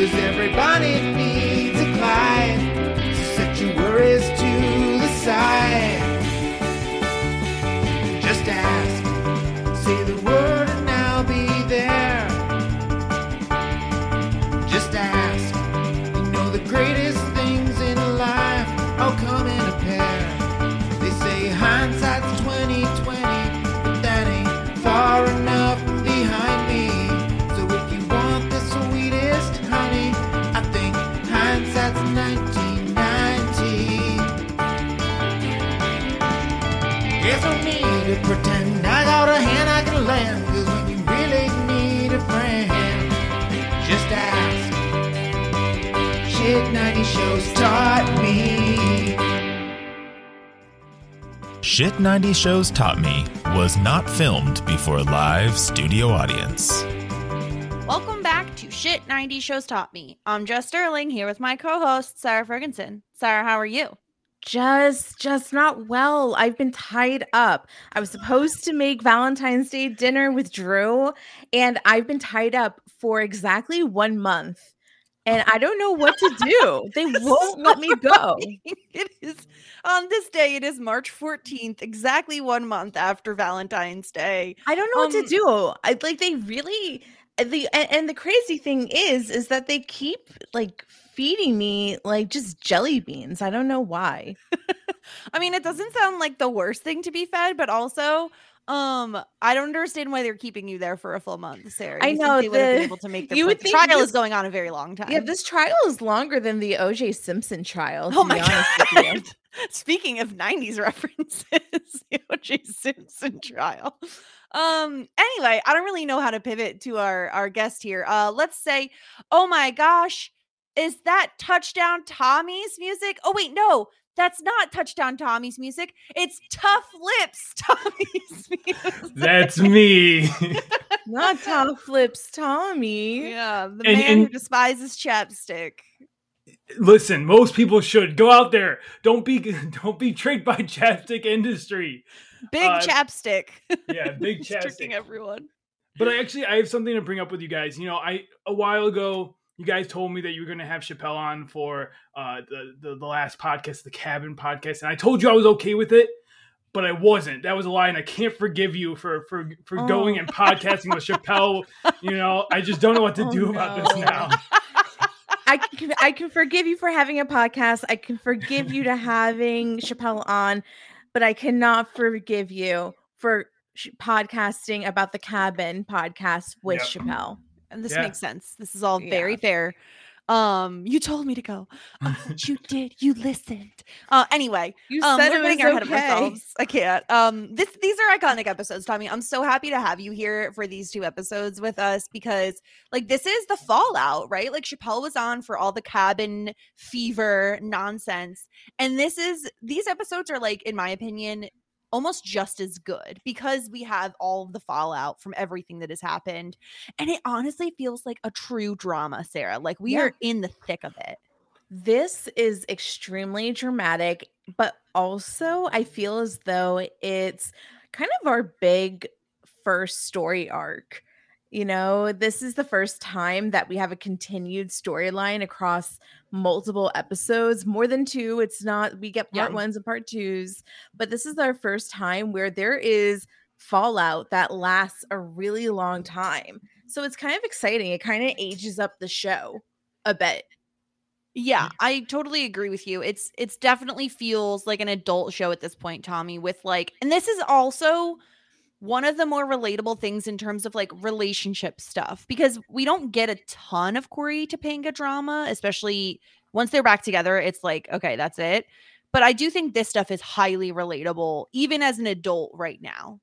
Cause everybody needs shows taught me. Shit 90 Shows Taught Me was not filmed before a live studio audience. Welcome back to Shit 90 Shows Taught Me. I'm Jess Sterling here with my co-host Sarah Ferguson. Sarah, how are you? just just not well i've been tied up i was supposed to make valentine's day dinner with drew and i've been tied up for exactly one month and i don't know what to do. They won't let me go. It is on this day. It is March 14th, exactly one month after Valentine's Day. i don't know what Um, to do. I like they really uh, the and, and the crazy thing is is that they keep like feeding me like just jelly beans. I don't know why. I mean, it doesn't sound like the worst thing to be fed, but also, um, I don't understand why they're keeping you there for a full month, Sarah. I You think know, they would have been able to make their you would The think trial this- is going on a very long time. yeah this trial is longer than the oj simpson trial Oh my be honest with you. god! Speaking of '90s references, the O.J. Simpson trial. Um. Anyway, I don't really know how to pivot to our our guest here. Uh, let's say, oh my gosh, is that touchdown Tommy's music? Oh wait, no, that's not touchdown Tommy's music. It's Tough Lips Tommy's music. That's me. Not tough lips, Tommy. yeah, the And- man who despises chapstick. Listen, most people should go out there. Don't be don't be tricked by chapstick industry. Big Uh, chapstick. Yeah, big He's tricking chapstick. everyone. But I actually I have something to bring up with you guys. You know, I a while ago you guys told me that you were going to have Chappelle on for uh, the, the the last podcast, the Cabin podcast, and I told you I was okay with it, but I wasn't. That was a lie, and I can't forgive you for for for going Oh. and podcasting with Chappelle. You know, I just don't know what to Oh, do about this now. I can I can forgive you for having a podcast. I can forgive you to having Chappelle on, but I cannot forgive you for sh- podcasting about the cabin podcast with Yep. Chappelle. And this Yeah. makes sense. This is all very fair. Um, you told me to go. Oh, you did. You listened. Uh, anyway, You um, said we're getting ahead of ourselves. I can't. Um, this these are iconic episodes, Tommy. I'm so happy to have you here for these two episodes with us because, like, this is the fallout, right? Like, Chappelle was on for all the cabin fever nonsense, and this is these episodes are like, in my opinion, almost just as good because we have all of the fallout from everything that has happened, and it honestly feels like a true drama, Sarah. Like, we Yeah. are in the thick of it. This is extremely dramatic, but also I feel as though it's kind of our big first story arc. You know, this is the first time that we have a continued storyline across multiple episodes, more than two. It's not, we get part Yeah. ones and part twos, but this is our first time where there is fallout that lasts a really long time. So it's kind of exciting. It kind of ages up the show a bit. Yeah, I totally agree with you. It's it's definitely feels like an adult show at this point, Tommy, with like and this is also one of the more relatable things in terms of like relationship stuff because we don't get a ton of Corey Topanga drama, especially once they're back together. It's like, okay, that's it. But I do think this stuff is highly relatable, even as an adult right now.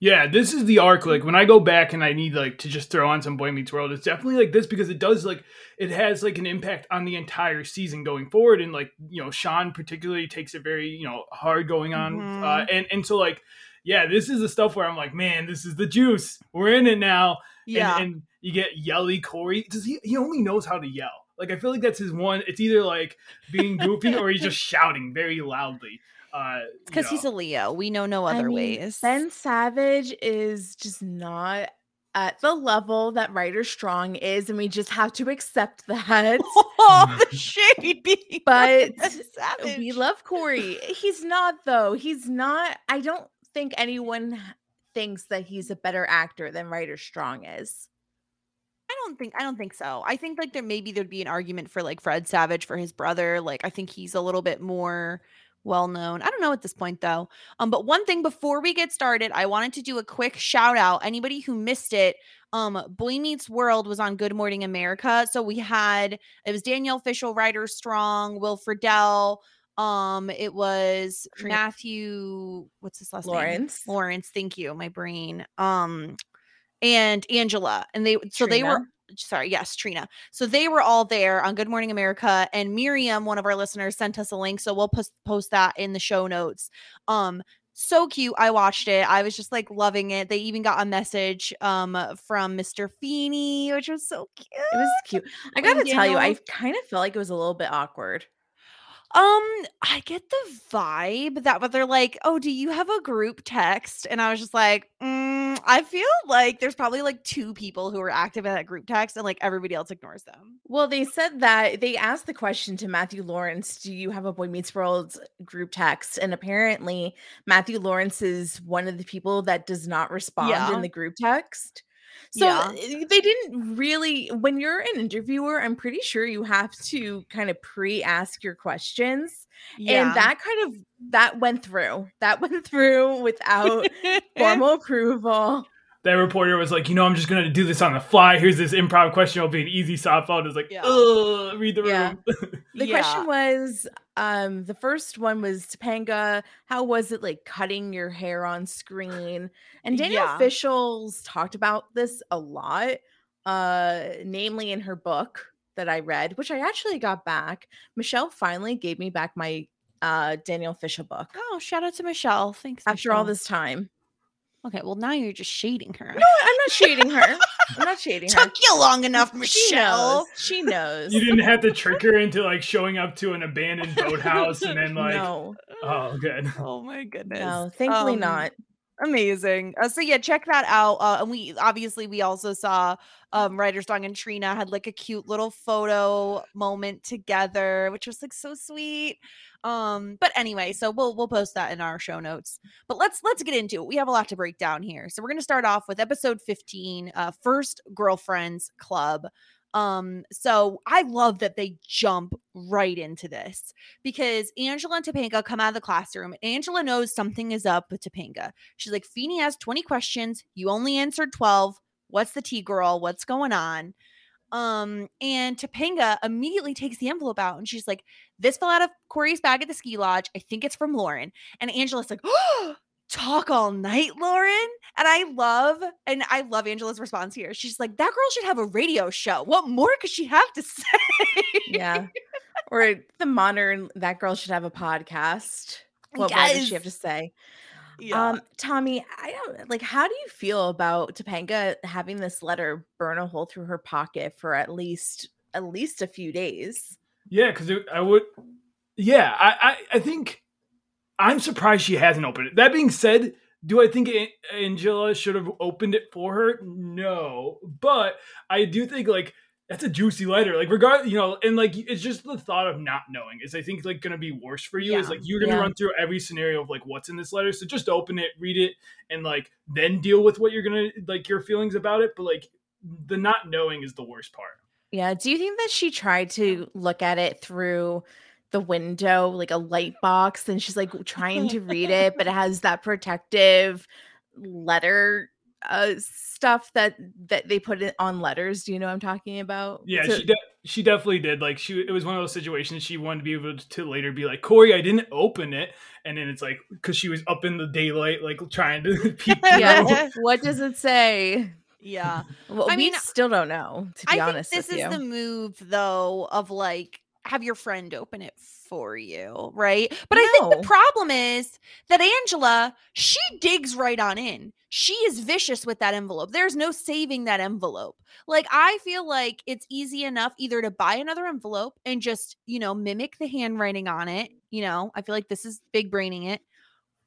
Yeah, this is the arc. Like when I go back and I need like to just throw on some Boy Meets World, it's definitely like this because it does like it has like an impact on the entire season going forward. And like you know, Sean particularly takes it very you know hard going on, Mhm. uh, and and so like yeah, this is the stuff where I'm like, man, this is the juice. We're in it now. Yeah. and, and you get yelly Corey. Does he? He only knows how to yell. Like I feel like that's his one. It's either like being goofy or he's just shouting very loudly. Uh, because he's a Leo. We know no I other mean, ways. Ben Savage is just not at the level that Ryder Strong is, and we just have to accept that. oh, the shade being But Ben Savage. we love Corey. He's not though. He's not. I don't think anyone thinks that he's a better actor than Ryder Strong is. I don't think I don't think so. I think like there maybe there'd be an argument for like Fred Savage for his brother. Like I think he's a little bit more well known. I don't know at this point though. Um but one thing before we get started, I wanted to do a quick shout out anybody who missed it. Um Boy Meets World was on Good Morning America. So we had it was Danielle Fishel, Ryder Strong, Will Friedle, um it was Matthew what's his last name? Lawrence. Lawrence, thank you, my brain. Um and Angela. And they so they were sorry, yes, Trina. So they were all there on Good Morning America and Miriam, one of our listeners, sent us a link. So we'll post post that in the show notes. Um so cute. I watched it. I was just like loving it. They even got a message um from Mr. Feeny, which was so cute. It was cute. I gotta tell you, I kind of felt like it was a little bit awkward. Um, I get the vibe that but they're like, "Oh, do you have a group text?" And I was just like, mm, "I feel like there's probably like two people who are active in that group text, and like everybody else ignores them." Well, they said that they asked the question to Matthew Lawrence, do you have a Boy Meets World group text? And apparently Matthew Lawrence is one of the people that does not respond Yeah. in the group text. So Yeah. eh, they didn't really when you're an interviewer, I'm pretty sure you have to kind of pre-ask your questions. And that kind of that went through. That went through without formal approval. That reporter was like, you know, I'm just gonna do this on the fly. Here's this improv question. It'll be an easy softball. It's like, Yeah. ugh, read the Yeah. room. The question was um the first one was Topanga, how was it like cutting your hair on screen? And Danielle Yeah. Fishel's talked about this a lot, uh namely in her book that I read, which I actually got back. Michelle finally gave me back my uh Danielle Fishel book Oh, shout out to Michelle. Thanks. after all this time. Okay, well now you're just shading her. No, I'm not shading her. I'm not shading her. Took you long enough, She Michelle. knows. She knows. you didn't have to trick her into like showing up to an abandoned boathouse and then like, no, oh, good. Oh my goodness. no, thankfully Um, not. Amazing. Uh, so yeah, check that out. Uh, and we obviously we also saw um Ryder Strong and Trina had like a cute little photo moment together, which was like so sweet. Um, but anyway, so we'll we'll post that in our show notes. But let's let's get into it. We have a lot to break down here. So we're gonna start off with episode 15, uh, first girlfriends club. Um, so I love that they jump right into this because Angela and Topanga come out of the classroom. Angela knows something is up with Topanga. She's like, Feeny has 20 questions. You only answered 12. What's the tea girl? What's going on? Um, and Topanga immediately takes the envelope out and she's like, This fell out of Corey's bag at the ski lodge. I think it's from Lauren. And Angela's like, Oh, talk all night, Lauren. And I love, and I love Angela's response here. She's like, That girl should have a radio show. What more could she have to say? Yeah. or the modern that girl should have a podcast. What more does she have to say? Yeah. Um, Tommy, I don't like how do you feel about Topanga having this letter burn a hole through her pocket for at least at least a few days? Yeah, because I would. Yeah, I, I I think I'm surprised she hasn't opened it. That being said, do I think Angela should have opened it for her? No, but I do think like that's a juicy letter. Like regard, you know, and like it's just the thought of not knowing is I think like gonna be worse for you. Is like you're gonna yeah. run through every scenario of like what's in this letter. So just open it, read it, and like then deal with what you're gonna like your feelings about it. But like the not knowing is the worst part. Yeah. Do you think that she tried to look at it through the window, like a light box, and she's like trying to read it, but it has that protective letter uh stuff that that they put it on letters. Do you know what I'm talking about? Yeah, So- she de- she definitely did. Like she, it was one of those situations she wanted to be able to later be like, Corey, I didn't open it, and then it's like because she was up in the daylight, like trying to peek yeah. what does it say? yeah. Well, I we mean, still don't know, to be I honest think this with is you. the move though of like have your friend open it for you, right? But I think the problem is that Angela, she digs right on in. She is vicious with that envelope. There's no saving that envelope. Like I feel like it's easy enough either to buy another envelope and just, you know, mimic the handwriting on it, you know. I feel like this is big braining it.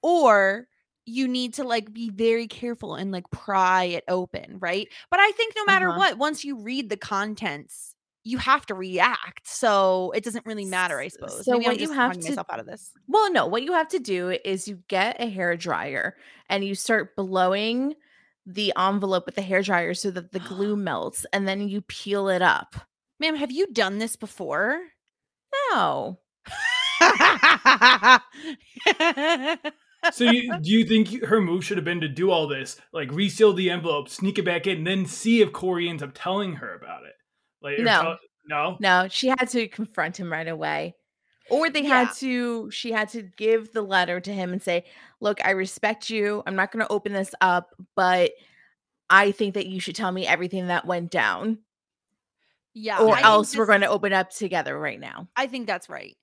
Or you need to like be very careful and like pry it open, right? But I think no matter Uh-huh. what, once you read the contents, you have to react. So it doesn't really matter, I suppose. so Maybe I'm what you have to- myself out of this. Well, no, what you have to do is you get a hair dryer and you start blowing the envelope with the hair dryer so that the glue melts and then you peel it up. Ma'am, have you done this before? No. So you, do you think her move should have been to do all this, like reseal the envelope, sneak it back in, and then see if Corey ends up telling her about it? Like No. tell- no, No, she had to confront him right away. Or they Yeah. had to, she had to give the letter to him and say, Look, I respect you. I'm not going to open this up, but I think that you should tell me everything that went down, yeah. or I else we're going to open up together right now. I think that's right.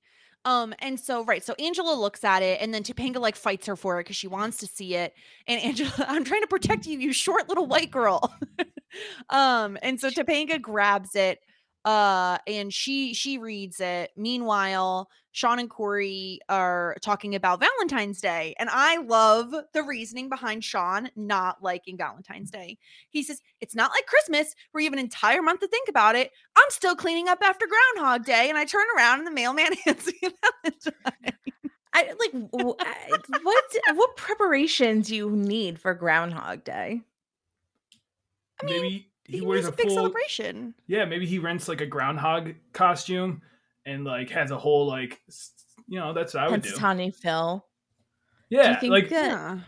Um, and so right, so Angela looks at it, and then Topanga like fights her for it because she wants to see it. And Angela, I'm trying to protect you, you short little white girl. um, and so Topanga grabs it, uh, and she she reads it. Meanwhile, Sean and Corey are talking about Valentine's Day, and I love the reasoning behind Sean not liking Valentine's Day. He says it's not like Christmas where you have an entire month to think about it. I'm still cleaning up after Groundhog Day, and I turn around and the mailman hands me a Valentine. I like what what preparation do you need for Groundhog Day? I mean, maybe he, He, wears was a a big full. celebration. Yeah, maybe he rents like a groundhog costume and like has a whole like, you know, that's what I would do. Punxsutawney Phil. Yeah, think like that- Yeah.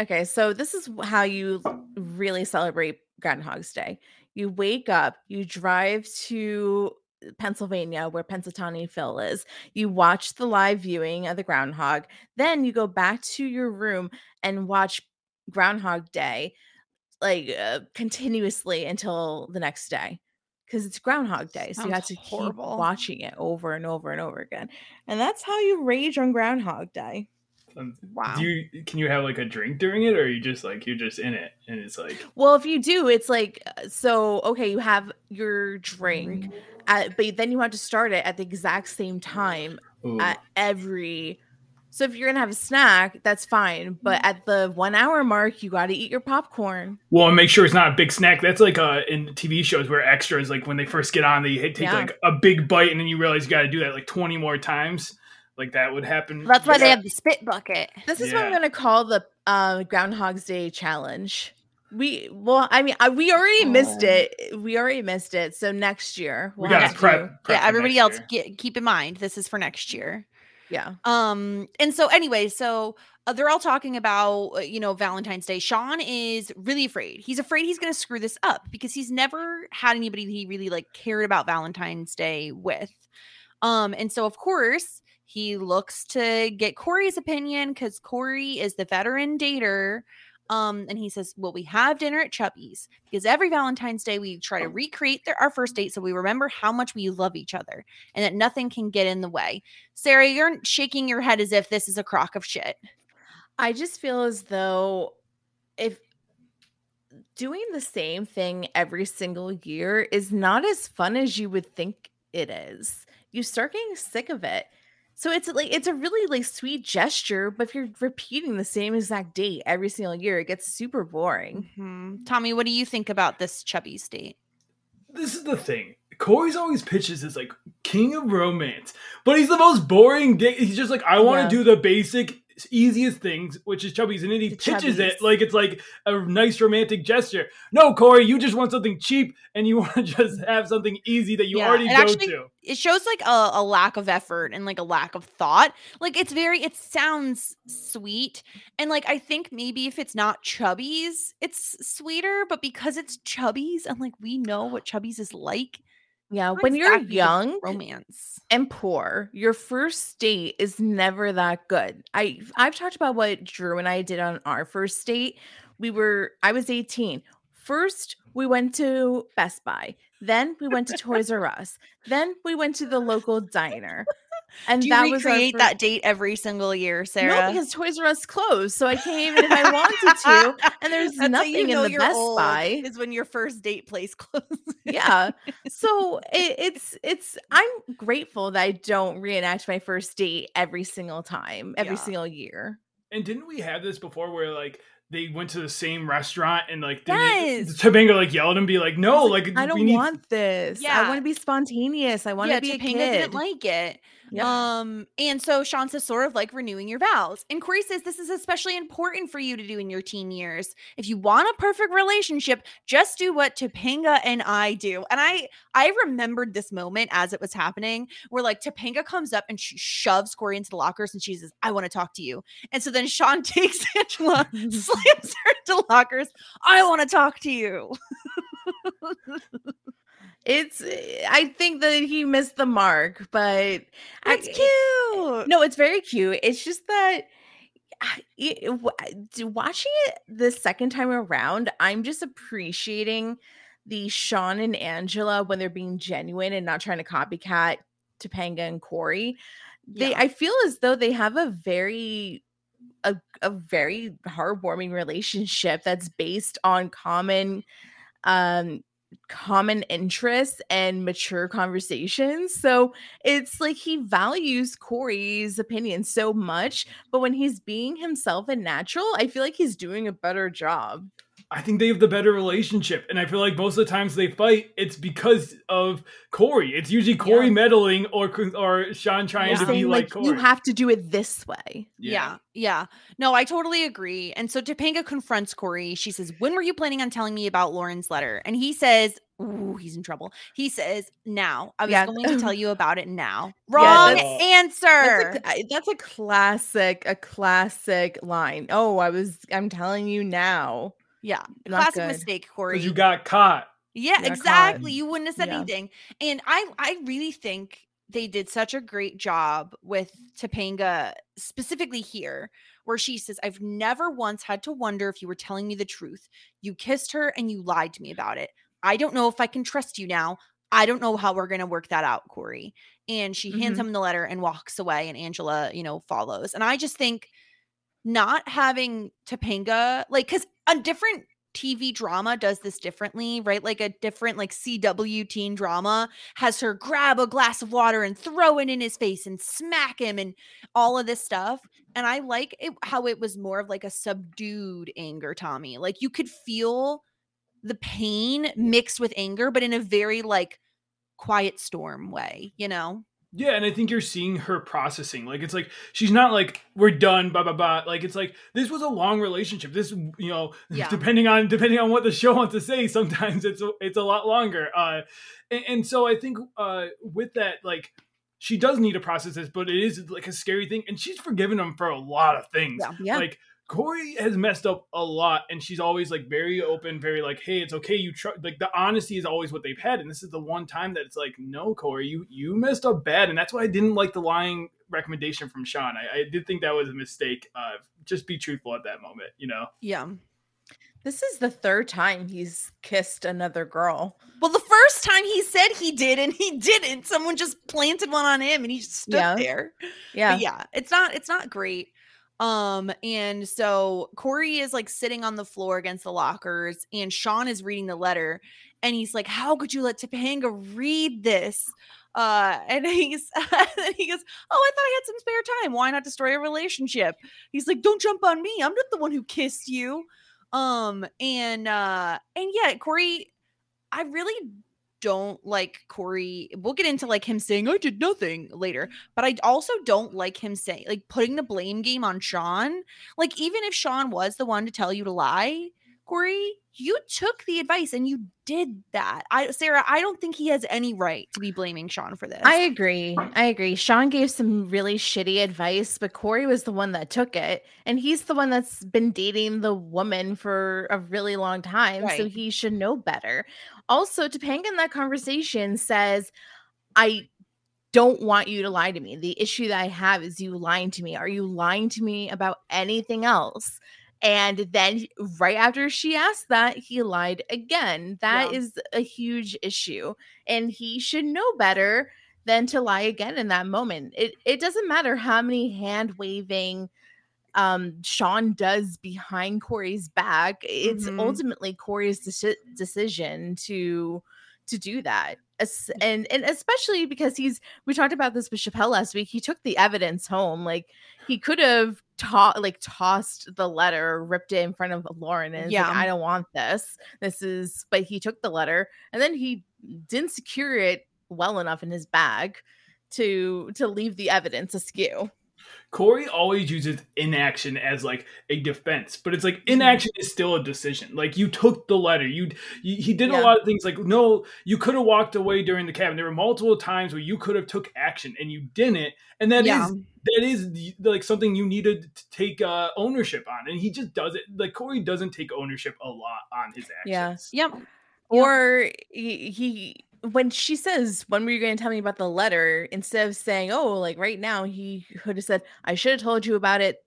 Okay, so this is how you really celebrate Groundhog's Day. You wake up, you drive to Pennsylvania, where Punxsutawney Phil is. You watch the live viewing of the groundhog. Then you go back to your room and watch Groundhog Day like uh, continuously until the next day because it's Groundhog Day. So you have to horrible. keep watching it over and over and over again. And that's how you rage on Groundhog Day. um, Wow. do you can you have like a drink during it, or are you just like you're just in it and it's like Well, if you do, it's like uh, so. Okay, you have your drink, at, but then you have to start it at the exact same time ooh. at every. So if you're gonna have a snack, that's fine. But at the one hour mark, you got to eat your popcorn. Well, and make sure it's not a big snack. That's like uh, in TV shows where extras, like when they first get on, they hit- take Yeah. like a big bite, and then you realize you got to do that like twenty more times. Like that would happen. That's why they have the spit bucket. This is what I'm gonna call the uh, Groundhog's Day challenge. We well, I mean, I, we already missed Oh. it. We already missed it. So next year, We we'll got have to to prep, do- prep yeah, for everybody next else year. get, keep in mind this is for next year. Yeah. Um, and so anyway, so uh, they're all talking about uh, you know Valentine's Day. Sean is really afraid. He's afraid he's going to screw this up because he's never had anybody he really like cared about Valentine's Day with. Um, and so of course he looks to get Corey's opinion because Corey is the veteran dater. Um, and he says, Well, we have dinner at Chubby's because every Valentine's Day we try to recreate their, our first date so we remember how much we love each other and that nothing can get in the way. Sarah, you're shaking your head as if this is a crock of shit. I just feel as though if doing the same thing every single year is not as fun as you would think it is. You start getting sick of it. So it's like it's a really like sweet gesture, but if you're repeating the same exact date every single year, it gets super boring. Mhm. Tommy, what do you think about this chubby state? this is the thing. Corey's always pitches as like king of romance, but he's the most boring. Di- he's just like I want to Yeah. do the basic, easiest things, which is chubbies, and then he The pitches it like it's like a nice romantic gesture. No, Corey, you just want something cheap, and you want to just have something easy that you Yeah, already go actually- to. It shows like a, a lack of effort and like a lack of thought. Like it's very, it sounds sweet. And like I think maybe if it's not chubbies, it's sweeter, but because it's chubbies and like we know what chubbies is like, Yeah, when you're young romance. and poor, your first date is never that good. I I've talked about what Drew and I did on our first date. We were I was 18. First, we went to Best Buy. Then we went to Toys R Us. Then we went to the local diner. And Do you that was our recreate that date every single year, Sarah? No, because Toys R Us closed, so I can't even if I wanted to. And there's That's nothing you know in the Best Buy. Is when your first date place closes. yeah so it, it's it's i'm grateful that i don't reenact my first date every single time every Yeah. single year And didn't we have this before where like they went to the same restaurant and like didn't Yes. Topanga like yelled and be like, no, like, i don't we need want this i want to be spontaneous i want to yeah, be a Topanga kid didn't like it. Um, and so Sean says sort of like renewing your vows. And Corey says this is especially important for you to do in your teen years. If you want a perfect relationship, just do what Topanga and I do. And I I remembered this moment as it was happening, where like Topanga comes up and she shoves Corey into the lockers and she says, I want to talk to you. And so then Sean takes Angela, slams her into lockers. I want to talk to you. it's i think that he missed the mark but That's cute. no it's very cute it's just that it- w- I- d- watching it the second time around i'm just appreciating the sean and angela when they're being genuine and not trying to copycat topanga and corey they Yeah. i feel as though they have a very a, a very heartwarming relationship that's based on common um common interests and mature conversations. So it's like he values Corey's opinion so much, but when he's being himself and natural, I feel like he's doing a better job. I think they have the better relationship, and I feel like most of the times they fight, it's because of Corey. It's usually Corey Yeah. meddling or or Sean trying You're to be like, like Corey. you have to do it this way. Yeah. yeah, No, I totally agree. And so Topanga confronts Corey. She says, When were you planning on telling me about Lauren's letter? And he says, Ooh, he's in trouble. He says, Now. I was Yeah. going to tell you about it now. Yeah, Wrong that's- answer. That's a, I- that's a classic, a classic line. Oh, I was, I'm telling you now. Yeah. not Classic good. mistake, Corey. because you got caught. Yeah, got caught. exactly. You wouldn't have said Yeah. anything. And I I really think they did such a great job with Topanga specifically here where she says I've never once had to wonder if you were telling me the truth. You kissed her and you lied to me about it. I don't know if I can trust you now. I don't know how we're going to work that out, Corey. And she hands Mhm. him the letter and walks away and Angela, you know, follows. And I just think not having Topanga like cuz a different TV drama does this differently, right? Like a different like CW teen drama has her grab a glass of water and throw it in his face and smack him and all of this stuff. And I like it how it was more of like a subdued anger, Tommy. Like you could feel the pain mixed with anger, but in a very like quiet storm way, you know? Yeah, and I think you're seeing her processing. Like it's like she's not like we're done, blah blah blah. Like it's like this was a long relationship. This, you know, Yeah. depending on depending on what the show wants to say, sometimes it's a, it's a lot longer. Uh, and, and so I think uh, with that, like she does need to process this, but it is like a scary thing, and she's forgiven him for a lot of things. Yeah. Yeah. Like Corey has messed up a lot, and she's always like very open, very like, "Hey, it's okay." You try like the honesty is always what they've had, and this is the one time that it's like, "No, Corey, you you messed up bad," and that's why I didn't like the lying recommendation from Sean. I, I did think that was a mistake. Uh, just be truthful at that moment, you know. Yeah. This is the third time he's kissed another girl. Well, the first time he said he did and he didn't. Someone just planted one on him and he just stood Yeah. there. Yeah. But yeah, it's not it's not great. Um, and so Corey is like sitting on the floor against the lockers, and Sean is reading the letter, and he's like, How could you let Topanga read this? Uh, and he's and he goes, Oh, I thought I had some spare time. Why not destroy a relationship? He's like, Don't jump on me. I'm not the one who kissed you. Um, and uh, and yeah, Corey, I really don't like Corey. We'll get into like him saying I did nothing later, mm-hmm. but I also don't like him saying like putting the blame game on Sean. Like even if Sean was the one to tell you to lie, Corey, you took the advice and you did that. I Sarah, I don't think he has any right to be blaming Sean for this. I agree. I agree. Sean gave some really shitty advice, but Corey was the one that took it. And he's the one that's been dating the woman for a really long time. So he should know better. Also, Topanga in that conversation says, I don't want you to lie to me. The issue that I have is you lying to me. Are you lying to me about anything else? And then right after she asked that, he lied again. That Yeah. is a huge issue. And he should know better than to lie again in that moment. It it doesn't matter how many hand waving um Sean does behind Corey's back. It's Mhm. ultimately Corey's deci- decision to to do that. Es- And and especially because he's we talked about this with Chappelle last week. He took the evidence home. Like he could have taught like tossed the letter, ripped it in front of Lauren, and yeah, Yeah. like, I don't want this. This is but he took the letter and then he didn't secure it well enough in his bag to to leave the evidence askew. Corey always uses inaction as like a defense, but it's like inaction is still a decision. Like you took the letter, you, you he did Yeah. a lot of things. Like no, you could have walked away during the cabin. There were multiple times where you could have took action and you didn't, and that is Yeah. that is like something you needed to take uh, ownership on, and he just does it. Like Corey doesn't take ownership a lot on his Yeah. actions. Yep. Or he, he when she says, "When were you going to tell me about the letter?" Instead of saying, "Oh, like right now," he could have said, "I should have told you about it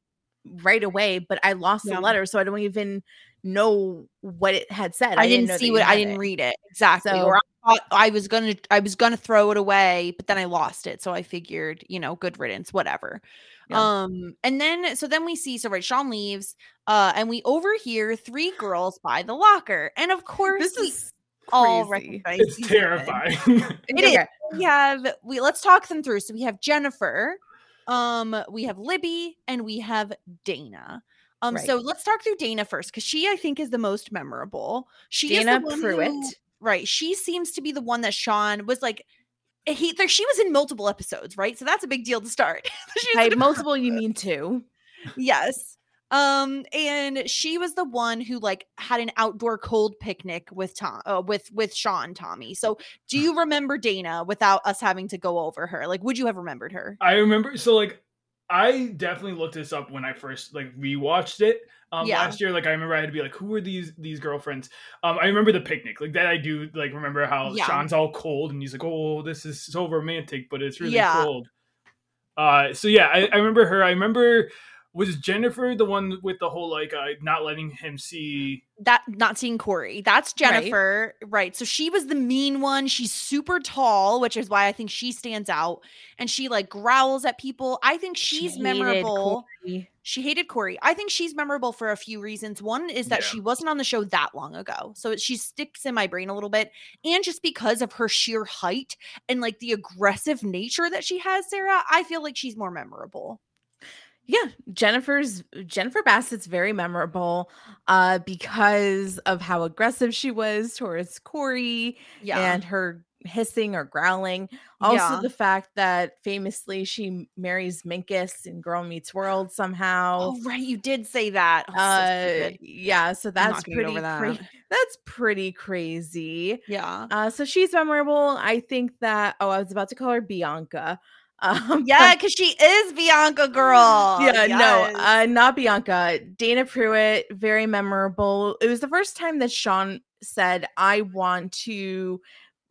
right away, but I lost Yeah. the letter, so I don't even know what it had said. I, didn't know that see what I didn't it." read it exactly, So- or I thought I was gonna I was gonna throw it away, but then I lost it, so I figured you know, good riddance, whatever. Yeah. Um, and then so then we see so right, Sean leaves, uh, and we overhear three girls by the locker, and of course This is all crazy. recognize It's terrifying. It is. Okay. We have we let's talk them through. So we have Jennifer, um, we have Libby, and we have Dana. Um, Right. so let's talk through Dana first because she I think is the most memorable. She Dana is the one Pruitt. who- right? She seems to be the one that Sean was like. He there, she was in multiple episodes, right? So that's a big deal to start. By multiple, you mean two. yes. Um, and she was the one who like had an outdoor cold picnic with Tom, uh, with with Sean Tommy. So, do you remember Dana without us having to go over her? Like, would you have remembered her? I remember so like I definitely looked this up when I first like rewatched it um Yeah. last year. Like I remember I had to be like, who are these these girlfriends? Um I remember the picnic. Like that I do like remember how Yeah. Sean's all cold and he's like, Oh, this is so romantic, but it's really Yeah. cold. Uh so yeah, I, I remember her. I remember was Jennifer the one with the whole like uh not letting him see That not seeing Corey. That's Jennifer, right. So she was the mean one. She's super tall, which is why I think she stands out. And she like growls at people. I think she's hated memorable. Corey. She hated Corey. I think she's memorable for a few reasons. One is that Yeah. she wasn't on the show that long ago. So she sticks in my brain a little bit. And just because of her sheer height and like the aggressive nature that she has, Sarah, I feel like she's more memorable. Yeah, Jennifer's Jennifer Bassett's very memorable uh because of how aggressive she was towards Corey Yeah. and her hissing or growling. Also, Yeah. the fact that famously she marries Minkus in Girl Meets World somehow. Oh, right. You did say that. Oh, uh, stupid. yeah, so that's pretty. that. cra- that's pretty crazy. Yeah. Uh, so she's memorable. I think that. Oh, I was about to call her Bianca. Um, Yeah, because she is Bianca girl. yeah, no, uh, not Bianca. Dana Pruitt, very memorable. It was the first time that Sean said, "I want to."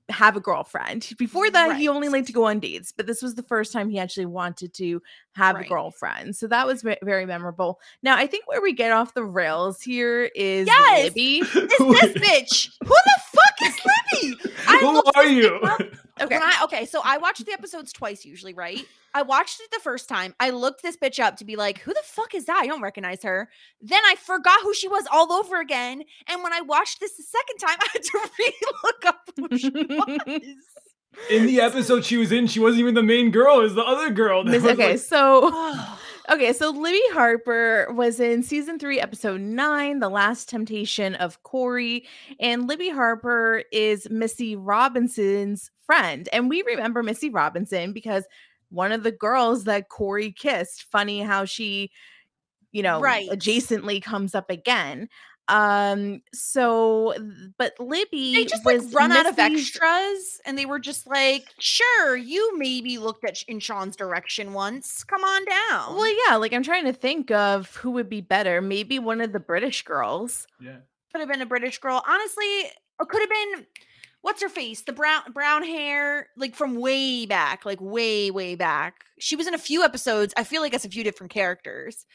have a girlfriend before that he only liked to go on dates but this was the first time he actually wanted to have Right. a girlfriend so that was very memorable now i think where we get off the rails here is Yes! libby It's this bitch. Who the fuck is Libby? I Who are you? Okay I, okay, so I watched the episodes twice usually, right? I watched it the first time. I looked this bitch up to be like, who the fuck is that? I don't recognize her. Then I forgot who she was all over again. And when I watched this the second time, I had to re-look up who she was. In the episode she was in, she wasn't even the main girl. It was the other girl. Okay like- so Okay, so Libby Harper was in season three, episode nine, The Last Temptation of Corey. And Libby Harper is Missy Robinson's friend. And we remember Missy Robinson because one of the girls that Corey kissed, funny how she, you know, Right. adjacently comes up again. Um, so but Libby They just like was run out of extras, and they were just like, "Sure, you maybe looked at in Sean's direction once. Come on down." Well, yeah, like I'm trying to think of who would be better. Maybe one of the British girls. yeah. could have been a British girl. Honestly, it could have been what's her face? The brown brown hair, like from way back, like way, way back. She was in a few episodes. I feel like it's a few different characters.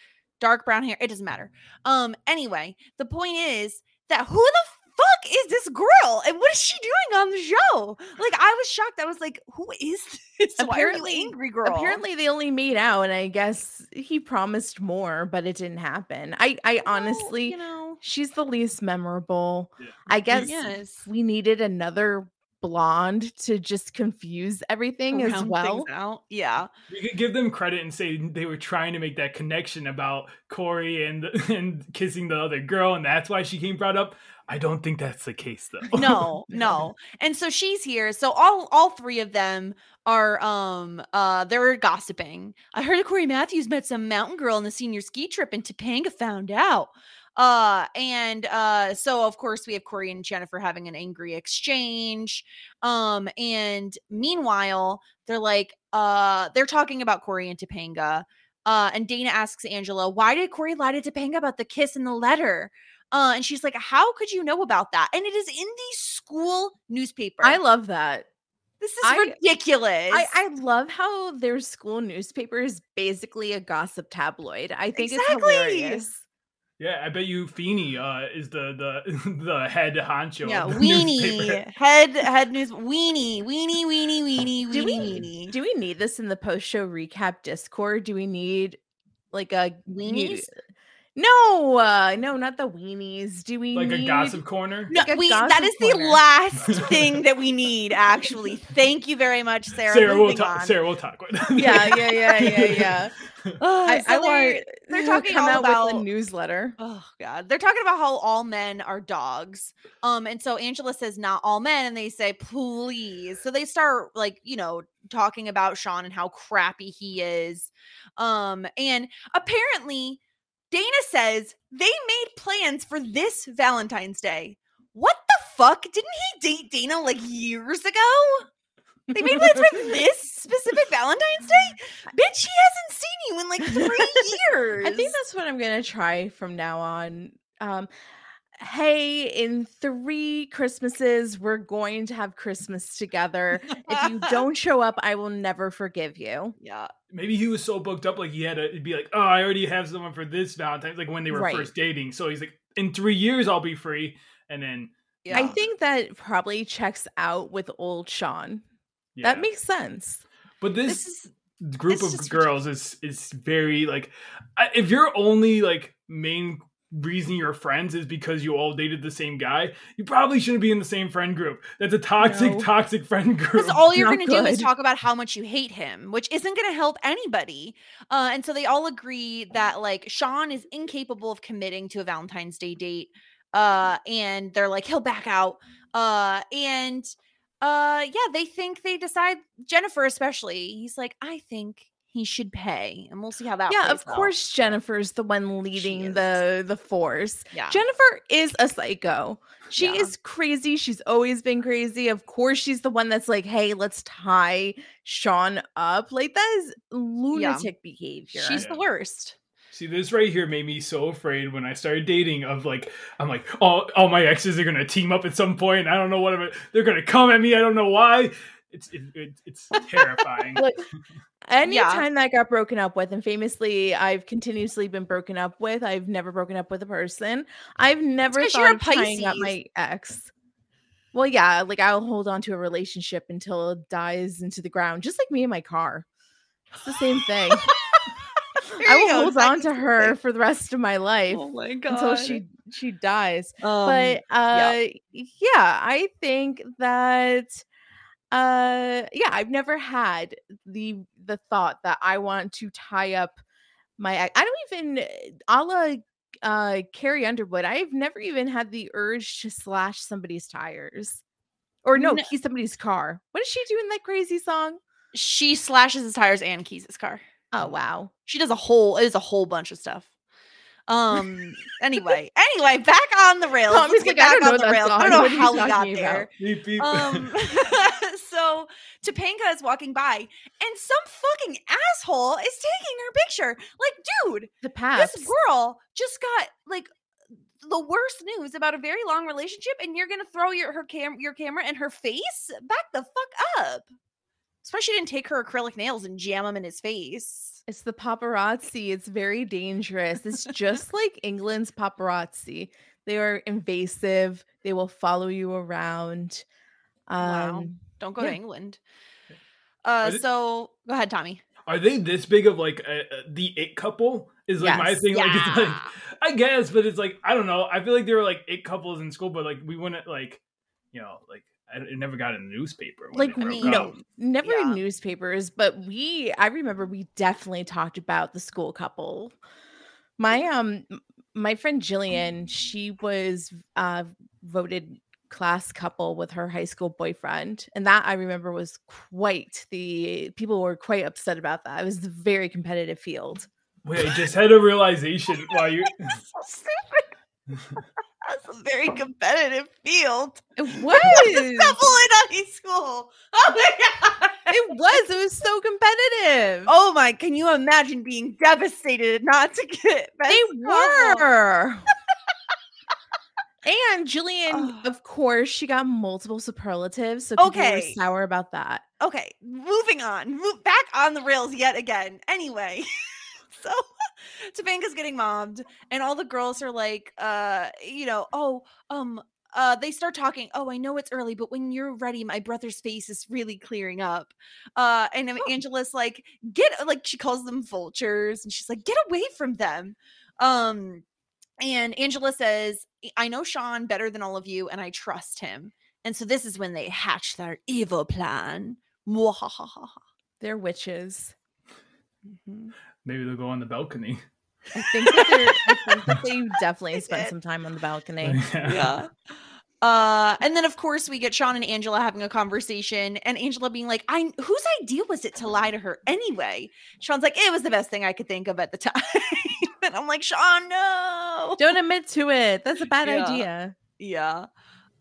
Dark brown hair. It doesn't matter. Um, anyway, the point is that who the fuck is this girl? And what is she doing on the show? Like, I was shocked. I was like, who is this? Why are you Apparently- angry girl? Apparently, they only made out, and I guess he promised more, but it didn't happen. I, I Well, honestly, you know, she's the least memorable. Yeah. I guess yes. we needed another blonde to just confuse everything as well. out. Yeah. We could give them credit and say they were trying to make that connection about Corey and and kissing the other girl, and that's why she came brought up. I don't think that's the case though. no no and so she's here so all all three of them are um uh they're gossiping i heard that corey matthews met some mountain girl on the senior ski trip and topanga found out uh and uh so of course we have corey and jennifer having an angry exchange um and meanwhile they're like uh they're talking about corey and topanga uh and dana asks angela why did corey lie to topanga about the kiss in the letter uh, and she's like, "How could you know about that?" And it is in the school newspaper. I love that. this is I- ridiculous. I, I love how their school newspaper is basically a gossip tabloid. I think it's hilarious. Yeah, I bet you Feeny uh, is the the the head honcho. yeah, of the weenie newspaper. head head news weenie weenie weenie weenie Do weenie we weenie do we need this in the post show recap Discord? Do we need like a new- weenies. No, uh, no, not the weenies. Do we like a gossip corner. No, like we that gossip is the last thing that we need. Actually, thank you very much, Sarah. Sarah, we'll talk. Sarah, we'll talk. Yeah, yeah, yeah, yeah, yeah. Uh, I, so I they're- want they're talking come out about with a newsletter. Oh god. They're talking about how all men are dogs. Um and so Angela says not all men and they say please. So they start like, you know, talking about Sean and how crappy he is. Um and apparently Dana says they made plans for this Valentine's Day. What the fuck? Didn't he date Dana like years ago? They made plans for this specific Valentine's Day? Bitch, he hasn't seen you in like three years. I think that's what I'm gonna try from now on. Um, hey, in three Christmases, we're going to have Christmas together. If you don't show up, I will never forgive you. Yeah. Maybe he was so booked up, like he had to be like, "Oh, I already have someone for this Valentine's." Like when they were Right. first dating, so he's like, "In three years, I'll be free." And then, Yeah. I think that probably checks out with old Sean. Yeah. That makes sense. But this this, is group of girls is is very like, if your only like main reason you're friends is because you all dated the same guy, you probably shouldn't be in the same friend group. That's a toxic, No. toxic friend group. Because all you're going to do is talk about how much you hate him, which isn't going to help anybody. Uh, and so they all agree that like Sean is incapable of committing to a Valentine's Day date. Uh, and they're like, he'll back out. Uh, and uh yeah, they think they decide Jennifer especially. He's like, I think he should pay. And we'll see how that yeah, of out. course Jennifer's the one leading the the force. Yeah. Jennifer is a psycho. She Yeah. is crazy. She's always been crazy. Of course, she's the one that's like, "Hey, let's tie Sean up." Like that is lunatic behavior. She's Yeah. the worst. See, this right here made me so afraid when I started dating. Of like, I'm like, all all my exes are gonna team up at some point. I don't know what. I'm- They're gonna come at me. I don't know why. It's it, it, it's terrifying. Look, anytime that got broken up with, and famously, I've continuously been broken up with. I've never broken up with a person. I've never 'cause thought of tying up my ex. Well, yeah, like I'll hold on to a relationship until it dies into the ground, just like me and my car. It's the same thing. I will go, hold on to her for the rest of my life Oh my until she she dies. Um, but uh yeah, I think that uh yeah, I've never had the the thought that I want to tie up my I don't even a la uh Carrie Underwood. I've never even had the urge to slash somebody's tires. Or no, No. key somebody's car. What does she do in that crazy song? she slashes his tires and keys his car. Oh wow. She does a whole it is a whole bunch of stuff. Um anyway, anyway, back on the rails. Let's get like, I back don't know on the rails. I don't know how we got there. Beep, beep. Um so Topanga is walking by and some fucking asshole is taking her picture. Like, dude, The past. this girl just got like the worst news about a very long relationship and you're gonna throw your her cam your camera in her face back the fuck up especially didn't take her acrylic nails and jam them in his face It's the paparazzi. It's very dangerous. It's just like England's paparazzi. They are invasive. They will follow you around. Wow. Um, don't go Yeah. to england uh did- so go ahead tommy Are they this big of like a, a- the it couple? Is like my Yes. thing. Like it's like I guess, but it's like I don't know. I feel like there were like it couples in school, but like we wouldn't like you know like I, it never got in the newspaper. Like they we no, up. never Yeah. in newspapers, but we I remember we definitely talked about the school couple. My um my friend Jillian, she was uh voted class couple with her high school boyfriend. And that I remember was quite the people were quite upset about that. It was a very competitive field. Wait, I just had a realization while you. that's a very competitive field It was. A couple in high school oh my god it was. It was so competitive. oh my can you imagine being devastated not to get they were. and Jillian, Ugh. of course, she got multiple superlatives. So Okay. sour about that. okay moving on move back on the rails yet again anyway so Topanga's getting mobbed and all the girls are like uh you know oh um uh they start talking oh i know it's early but when you're ready my brother's face is really clearing up uh and then angela's like get like she calls them vultures and she's like get away from them um and angela says i know sean better than all of you and i trust him and so this is when they hatch their evil plan. They're witches. Mhm. Maybe they'll go on the balcony. I think that they're I think that they definitely They spent some time on the balcony. yeah. Uh, and then of course we get Sean and Angela having a conversation, and Angela being like, "I whose idea was it to lie to her anyway?" Sean's like, "It was the best thing I could think of at the time," and I'm like, "Sean, no." Don't admit to it. That's a bad Yeah. idea. Yeah.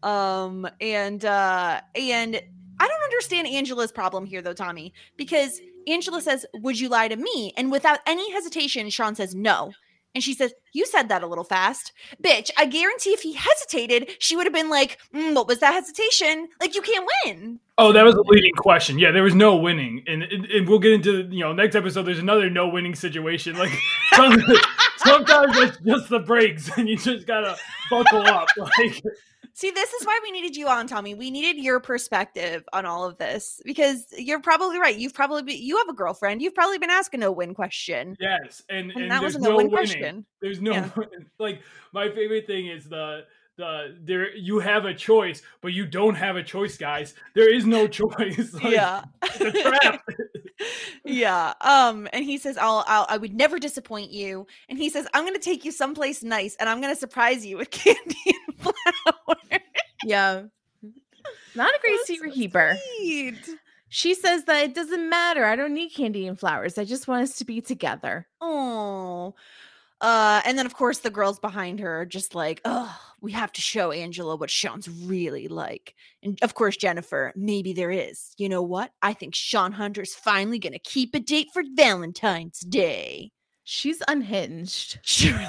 Um and uh and I don't understand Angela's problem here though, Tommy, because Angela says, "Would you lie to me?" And without any hesitation, Sean says, "No." And she says, "You said that a little fast, bitch. I guarantee if he hesitated, she would have been like, "Mm, "What was that hesitation? Like you can't win." Oh, that was a leading question. Yeah, there was no winning, and, and, and we'll get into you know next episode. There's another no winning situation. Like some- sometimes it's just the breaks, and you just gotta buckle up. Like See, this is why we needed you on, Tommy. We needed your perspective on all of this because you're probably right. You've probably been, you have a girlfriend. You've probably been asking a win question. yes, and And and, that wasn't a no win winning. question. There's no Yeah. like my favorite thing is the the there you have a choice, but you don't have a choice, guys. There is no choice. Like, yeah. it's a trap. yeah. Um, and he says, I'll, I'll I would never disappoint you. And he says, I'm gonna take you someplace nice and I'm gonna surprise you with candy and flour. Yeah. Not a great That's secret so keeper. sweet. She says that it doesn't matter. I don't need candy and flowers. I just want us to be together. Oh. Uh, and then of course the girls behind her are just like, oh, we have to show Angela what Sean's really like. And of course, Jennifer, maybe there is. You know what? I think Sean Hunter's finally gonna keep a date for Valentine's Day. She's unhinged. She really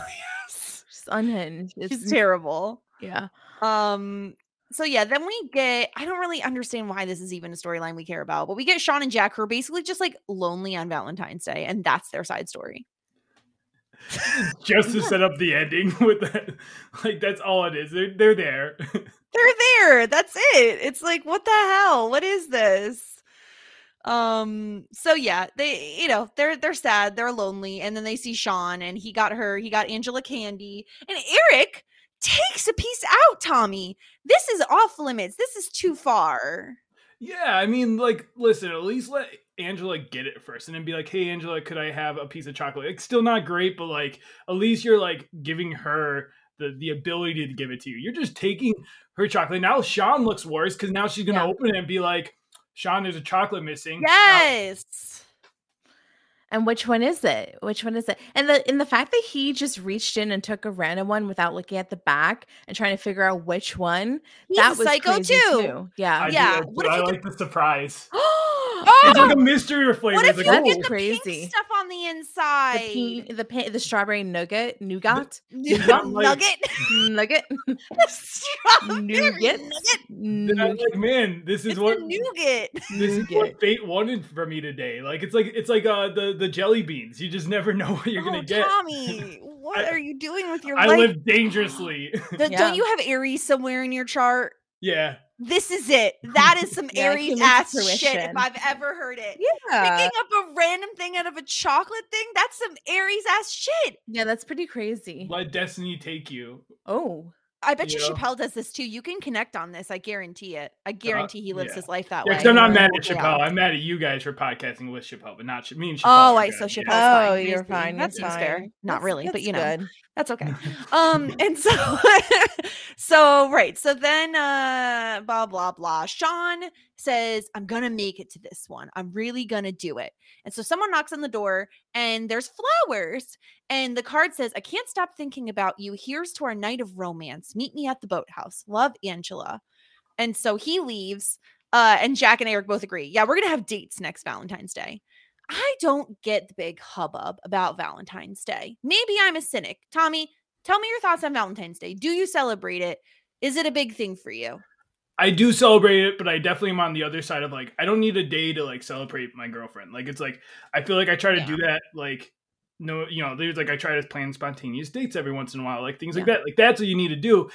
is. She's unhinged. She's terrible. Yeah. Um, so yeah, then we get I don't really understand why this is even a storyline we care about, but we get Sean and Jack who are basically just like lonely on Valentine's Day, and that's their side story. Just to set up the ending with that. Like that's all it is. They're they're there. They're there. That's it. It's like, what the hell? What is this? Um, so yeah, they you know, they're they're sad, they're lonely, and then they see Sean and he got her, he got Angela candy, and Eric takes a piece out, Tommy. This is off limits. This is too far. yeah, I mean, like, listen, at least let Angela get it first and then be like, hey Angela, could I have a piece of chocolate? It's still not great, but like at least you're like giving her the the ability to give it to you. You're just taking her chocolate. Now Sean looks worse because now she's gonna Yeah. open it and be like, Sean, there's a chocolate missing. Now- Yes. And which one is it? Which one is it? And the in the fact that he just reached in and took a random one without looking at the back and trying to figure out which one. He's that was psycho crazy too. Yeah. I Yeah, like- what if I you like the surprise. oh, It's like a mystery flavor. what if It's you like, get oh, the crazy. pink stuff on the inside? the pink, the pa- the strawberry nougat nougat I'm like- nugget. nugget Strawberry nougat I'm like, man, this is It's what nougat. this is what fate wanted for me today. Like it's like it's like uh the the jelly beans. You just never know what you're oh, gonna get. Tommy, what I- are you doing with your I life? live dangerously. Th- Yeah. Don't you have Aries somewhere in your chart? yeah. This is it. That is some Yeah, Aries came into ass shit if. I've ever heard it. yeah Picking up a random thing out of a chocolate thing, that's some Aries ass shit. yeah that's pretty crazy Let destiny take you. oh I bet you Yeah. Chappelle does this too. You can connect on this. I guarantee it. I guarantee he lives yeah. his life that Yeah, way. 'cause I'm not mad at Yeah. Chappelle. I'm mad at you guys for podcasting with Chappelle, but not Ch- me and Chappelle. Oh, I good, so yeah. Chappelle's fine. Oh, I you're see. fine, That you're fair. fine. Not That's- really, but you know. good. That's okay. um, and so, so right. So then, uh, blah blah blah. Sean says, "I'm gonna make it to this one. I'm really gonna do it." And so someone knocks on the door, and there's flowers, and the card says, "I can't stop thinking about you. Here's to our night of romance. Meet me at the boathouse. Love, Angela." And so he leaves. Uh, and Jack and Eric both agree. Yeah, we're gonna have dates next Valentine's Day. I don't get the big hubbub about Valentine's Day. Maybe I'm a cynic. Tommy, tell me your thoughts on Valentine's Day. Do you celebrate it? Is it a big thing for you? I do celebrate it, but I definitely am on the other side of like I don't need a day to like celebrate my girlfriend. Like it's like I feel like I try to do that like no you know there's like I try to plan spontaneous dates every once in a while like things like that like that's what you need to do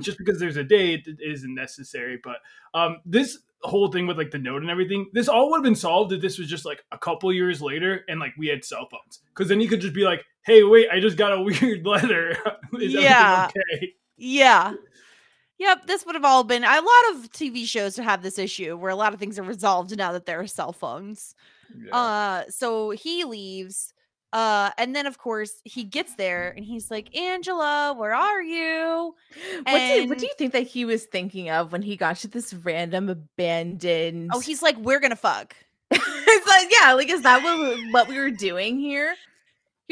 just because there's a date it isn't necessary but um this whole thing with like the note and everything this all would have been solved if this was just like a couple years later and like we had cell phones because then you could just be like hey wait I just got a weird letter is Yeah. okay Yeah. Yep, this would have all been a lot of TV shows to have this issue where a lot of things are resolved now that there are cell phones. Yeah. Uh so he leaves uh and then of course he gets there and he's like, "Angela, where are you?" what do, you, what do you think that he was thinking of when he got to this random abandoned Oh, he's like, "We're going to fuck." it's like yeah like is that what, what we were doing here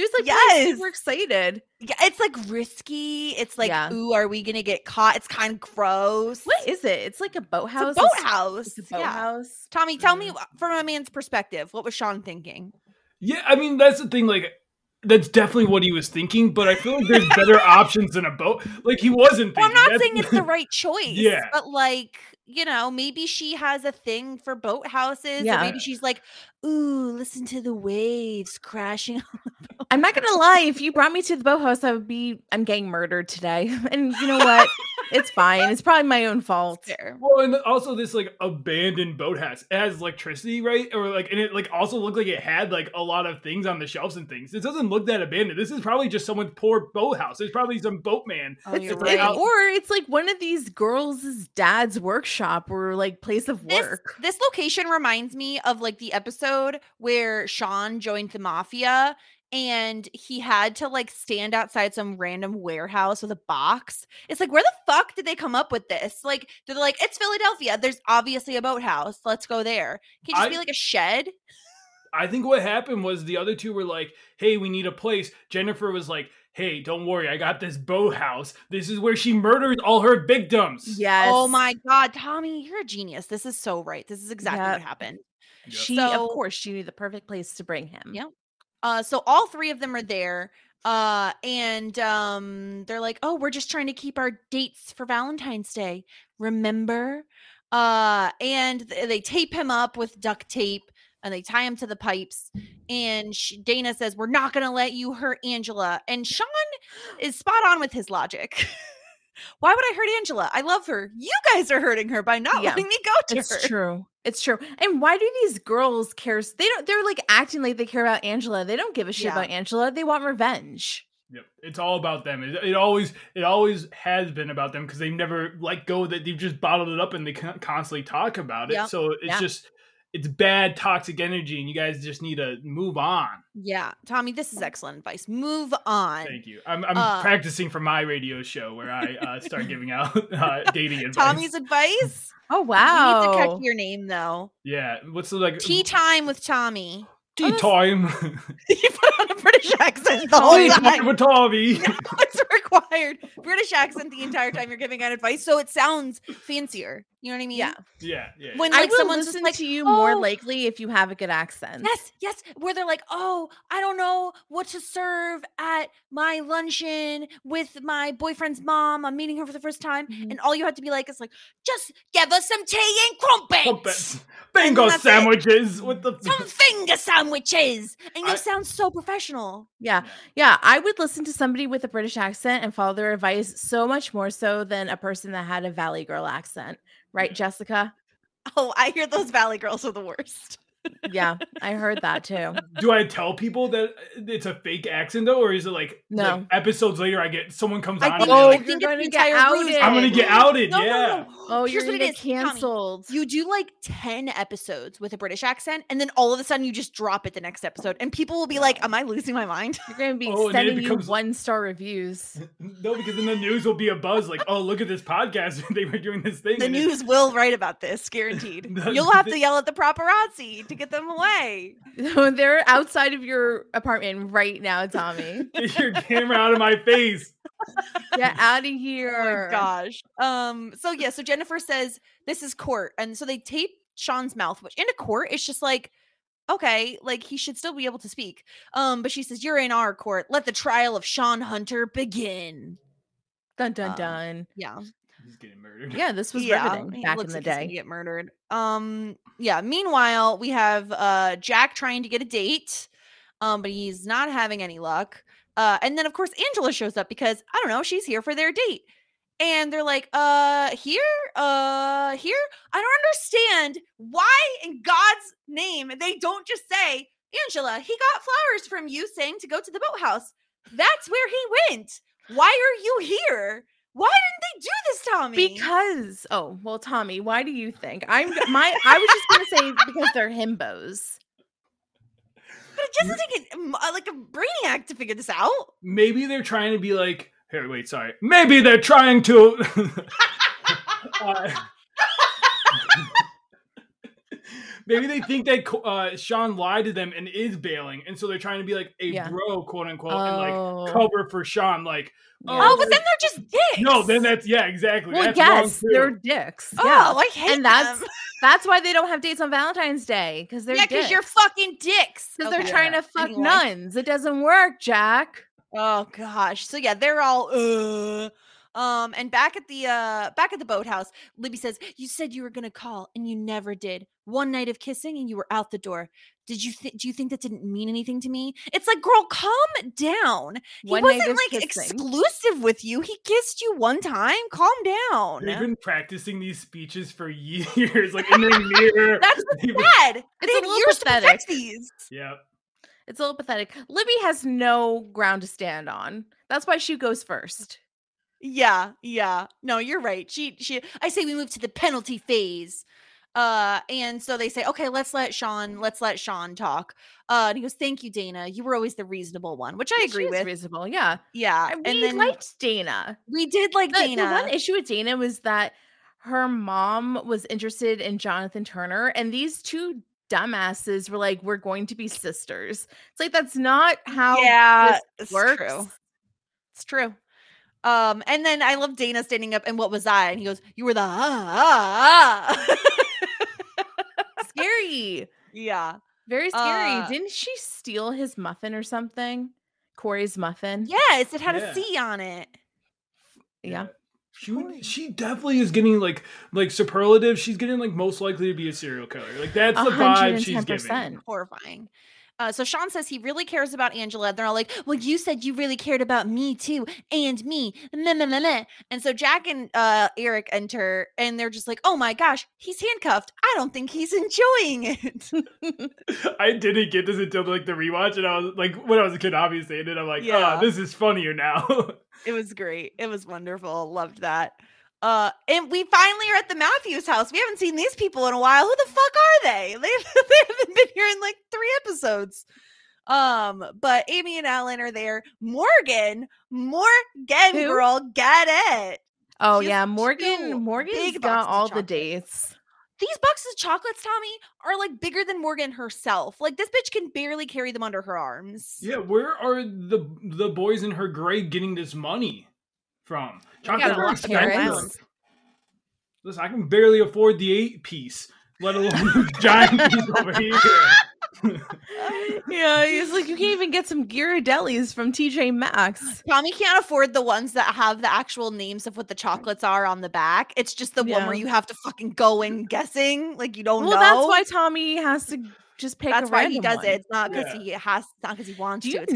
he was like yes Yes. super excited Yeah, it's like risky. It's like, Yeah. "Ooh, are we going to get caught?" It's kind of gross. what is it it's like a boathouse It's a boathouse. it's a Yeah. boathouse Tommy, tell me Mm. wh- from a man's perspective, what was Sean thinking? Yeah, I mean that's the thing. Like, that's definitely what he was thinking. But I feel like there's better options than a boat. Like he wasn't. Well, Thinking. I'm not That's- saying it's the right choice. Yeah. But like, you know, maybe she has a thing for boathouses. Yeah. Or maybe she's like, ooh, listen to the waves crashing. i'm not gonna lie if you brought me to the boathouse i would be i'm getting murdered today and you know what it's fine it's probably my own fault Fair. Well, and also this like abandoned boathouse. It has electricity, right? Or like, and it like also looked like it had like a lot of things on the shelves and things. It doesn't look that abandoned. This is probably just someone's poor boathouse. There's probably some boatman. Oh, It's- you're it- or it's like one of these girls' dad's workshop or like place of This, work. this location reminds me of like the episode where Sean joined the mafia and he had to like stand outside some random warehouse with a box. It's like, where the fuck did they come up with this? Like, they're like, it's Philadelphia. There's obviously a boathouse. Let's go there. Can it just I- be like a shed? I think what happened was the other two were like, "Hey, we need a place." Jennifer was like, "Hey, don't worry, I got this boathouse. This is where she murdered all her victims." Yes. Oh my god, Tommy, you're a genius. This is so right. This is exactly Yep. what happened. She, So- of course, she knew the perfect place to bring him. Yeah. Uh, so all three of them are there. Uh, and um, they're like, "Oh, we're just trying to keep our dates for Valentine's Day. Remember?" Uh, and th- they tape him up with duct tape and they tie him to the pipes. And sh- Dana says, "We're not going to let you hurt Angela." And Sean is spot on with his logic. Why would I hurt Angela? I love her. You guys are hurting her by not Yeah, letting me go to It's her. It's true. It's true. And why do these girls care? They don't. They're like acting like they care about Angela. They don't give a shit Yeah. about Angela. They want revenge. Yep. It's all about them. It, it always it always has been about them because they've never let go that they've just bottled it up and they constantly talk about it. Yep. So it's Yeah. just it's bad toxic energy and you guys just need to move on. Yeah, Tommy, this is excellent advice. Move on. Thank you. I'm, I'm Uh, practicing for my radio show where I uh, start giving out uh, dating advice. Tommy's advice. Oh You wow! need to catch your name though. yeah. What's the like Tea time with Tommy. tea time? you put on a British accent the whole tea time. time with Tommy. It's required. British accent the entire time you're giving out advice, so it sounds fancier. You know what I mean? yeah, yeah. Yeah. When I like will someone's listen just like, to you more "Oh, likely if you have a good accent. Yes, yes. Where they're like, oh, I don't know what to serve at my luncheon with my boyfriend's mom. I'm meeting her for the first time. Mhm. And all you have to be like is like, just give us some tea and crumpets. Crumpets. Bingo that's it. sandwiches with the Some finger sandwiches. And you'll I- sound so professional. Yeah, yeah. I would listen to somebody with a British accent and follow their advice so much more so than a person that had a Valley Girl accent, right, Jessica? Oh, I hear those Valley girls are the worst. Yeah, I heard that too. Do I tell people that uh, it's a fake accent though, or is it like, No. like episodes later I get someone comes I on think, and Oh, like, you're going to get outed. I'm gonna get outed, No, no, yeah. no. Oh, Here's you're what gonna get Tommy. canceled. You do like 10 episodes with a British accent, and then all of a sudden you just drop it the next episode, and people will be like, Am I losing my mind? You're gonna be Oh, and then it sending becomes- you one star reviews. No, because in the news will be a buzz like, oh, look at this podcast. they were doing this thing. The and it- news will write about this, guaranteed. The- You'll have the- to yell at the paparazzi to get them away. They're outside of your apartment right now, Tommy. Get your camera out of my face. Get out of Oh here. my gosh. Um. So yeah. So Jennifer says this is court, and so they tape Sean's mouth, which in a court it's just like, okay, like he should still be able to speak. Um. But she says you're in our court. Let the trial of Sean Hunter begin. Dun dun Um, dun. Yeah. He's getting murdered. Yeah, this was yeah. riveting he back in looks the like he's day. Get murdered. Um. Yeah. Meanwhile, we have uh Jack trying to get a date, um, but he's not having any luck. Uh, and then of course Angela shows up because I don't know, she's here for their date. And they're like, uh, here, uh, here. I don't understand why in God's name they don't just say, Angela, he got flowers from you saying to go to the boathouse. That's where he went. Why are you here? Why didn't they do this, Tommy? Because oh well, Tommy, why do you think I'm my? I was just gonna say because they're himbos. But it doesn't take a, m- uh, like a brainiac to figure this out. Maybe they're trying to be like, here, wait, sorry. Maybe they're trying to. Uh, Maybe they think that uh, Sean lied to them and is bailing, and so they're trying to be like a Yeah. bro, quote unquote, Oh. and like cover for Sean. Like, Yeah. Oh, but then they're just dicks. no, then that's yeah, exactly. Well, that's yes, they're dicks. Oh, yeah, I hate and that's them. that's why they don't have dates on Valentine's Day because they're yeah, because you're fucking dicks. because Okay. they're trying to fuck Anyway. nuns. It doesn't work, Jack. Oh gosh. So yeah, they're all uh um and back at the uh back at the boathouse, Libby says, "You said you were going to call and you never did. One night of kissing and you were out the door. Did you think do you think that didn't mean anything to me?" It's like, "Girl, calm down. He One wasn't like kissing. exclusive with you. He kissed you one time. Calm down." They've been practicing these speeches for years, like in their mirror. That's what's bad. It's a little years pathetic. protect these. yeah. It's a little pathetic. Libby has no ground to stand on. That's why she goes first. Yeah, yeah. No, you're right. She she I say we move to the penalty phase. Uh, and so they say, okay, let's let Sean, let's let Sean talk. Uh, and he goes, thank you, Dana. You were always the reasonable one, which I agree with. reasonable. Yeah. yeah. And We then liked Dana. we did like The, the Dana. one issue with Dana was that her mom was interested in Jonathan Turner, and these two dumbasses were like, "We're going to be sisters." It's like that's not how yeah, this it's works. true. It's true. Um, and then I love Dana standing up, and what was I? And he goes, "You were the ah, ah, ah." Scary, yeah, very scary. Uh, Didn't she steal his muffin or something? Corey's muffin. yes, it had Yeah. a C on it. yeah. She would, she definitely is getting like like superlative. She's getting like most likely to be a serial killer. Like that's the vibe she's giving. horrifying. Uh, so Sean says he really cares about Angela. They're all like, "Well, you said you really cared about me too, and me." Meh, meh, meh, meh. And so Jack and uh, Eric enter, and they're just like, "Oh my gosh, he's handcuffed. I don't think he's enjoying it." I didn't get this until like the rewatch, and I was like, when I was a kid, obviously, and then I'm like, Yeah. oh, this is funnier now. it was great. It was wonderful. Loved that. Uh, and we finally are at the Matthews house. We haven't seen these people in a while. Who the fuck are they? They, they haven't been here in like three episodes. Um, but Amy and Alan are there. Morgan, Morgan, Who? girl, get it. Oh She has yeah, Morgan. Morgan. Morgan's big got boxes of all the dates. These boxes of chocolates, Tommy, are like bigger than Morgan herself. Like this bitch can barely carry them under her arms. yeah, where are the the boys in her grade getting this money from? got Chocolate a are lot expensive. Listen, I can barely afford the eight piece, let alone the giant piece over here. yeah, he's like, you can't even get some Ghirardellis from TJ Maxx. Tommy can't afford the ones that have the actual names of what the chocolates are on the back. It's just the one where you have to fucking go in guessing, like you don't know. well, know. that's why Tommy has to just pick. That's a why he does one. it. It's not because Yeah. he has, it's not because he wants Do to. you it's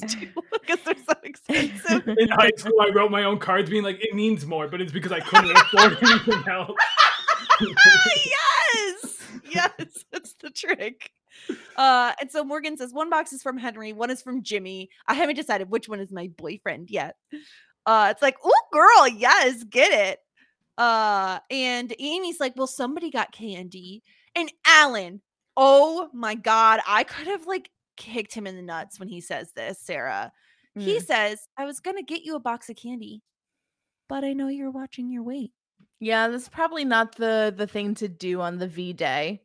'cause he know- because they're so expensive. in high school, I wrote my own cards being like, it means more, but it's because I couldn't afford anything else. yes, yes, that's the trick. Uh, and so Morgan says one box is from Henry, one is from Jimmy. I haven't decided which one is my boyfriend yet. Uh, it's like, oh, girl, yes, get it. Uh, and Amy's like, well, somebody got candy, and Alan. Oh my god, I could have like kicked him in the nuts when he says this, Sarah. He Mm. says, I was gonna get you a box of candy, but I know you're watching your weight. Yeah, that's probably not the the thing to do on the V day.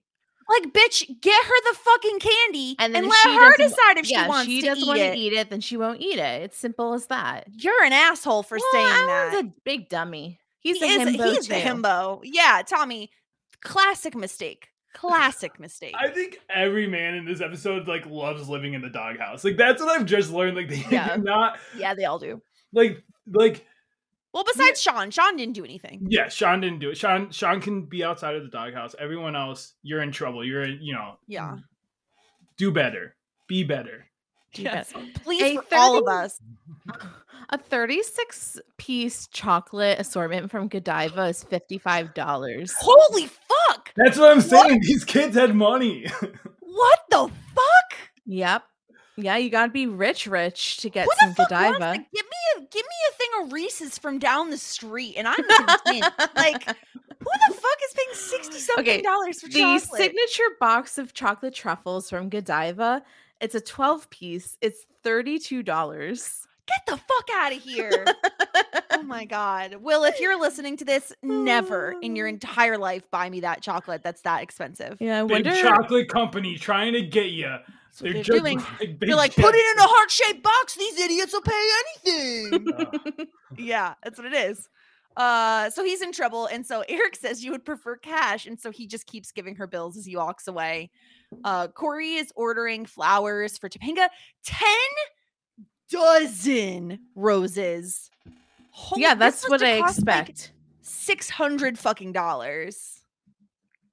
Like, bitch, get her the fucking candy And and, let her decide if yeah, she wants she to doesn't eat want it. to eat it, then she won't eat it. It's simple as that. You're an asshole for Well, saying Alan's that. a big dummy. He's he a is, himbo he's the too. himbo. Yeah, Tommy. Classic mistake. Classic mistake. I think every man in this episode like loves living in the doghouse. Like that's what I've just learned. Like they Yeah. not yeah, they all do. like like Well, besides Sean, Sean didn't do anything. yeah, Sean didn't do it. Sean Sean can be outside of the doghouse. Everyone else, you're in trouble. You're in, you know, Yeah. do better. Be better. Do Yes. Please, A for all of us. A 36 piece chocolate assortment from Godiva is $55. Holy fuck! That's what I'm saying. These kids had money. What the fuck? Yep. Yeah, you gotta be rich, rich to get Who some the fuck wants Godiva. to give me a give me a thing of Reese's from down the street, and I'm content. like, who the fuck is paying sixty something Okay, dollars for The chocolate? signature box of chocolate truffles from Godiva. It's a 12 piece. It's $32. Get the fuck out of here! oh my god, Will, if you're listening to this, never in your entire life buy me that chocolate that's that expensive. Yeah, I Big wonder. chocolate company trying to get you. They're they're just doing. Like they're like, put it in a heart shaped box. These idiots will pay anything. Uh, yeah, that's what it is. Uh, so he's in trouble, and so Eric says you would prefer cash, and so he just keeps giving her bills as he walks away. Uh, Corey is ordering flowers for Topanga. Ten dozen roses. Holy- yeah, that's what I cost, like, expect. Six hundred fucking dollars.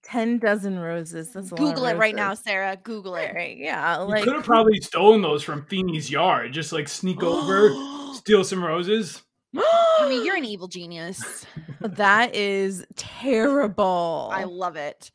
10 dozen roses. That's a lot of Google it right now. Sarah. Google it. Right, yeah, you could have probably stolen those from Feeny's yard. Just like sneak over, steal some roses. I mean, you're an evil genius. that is terrible. I love it.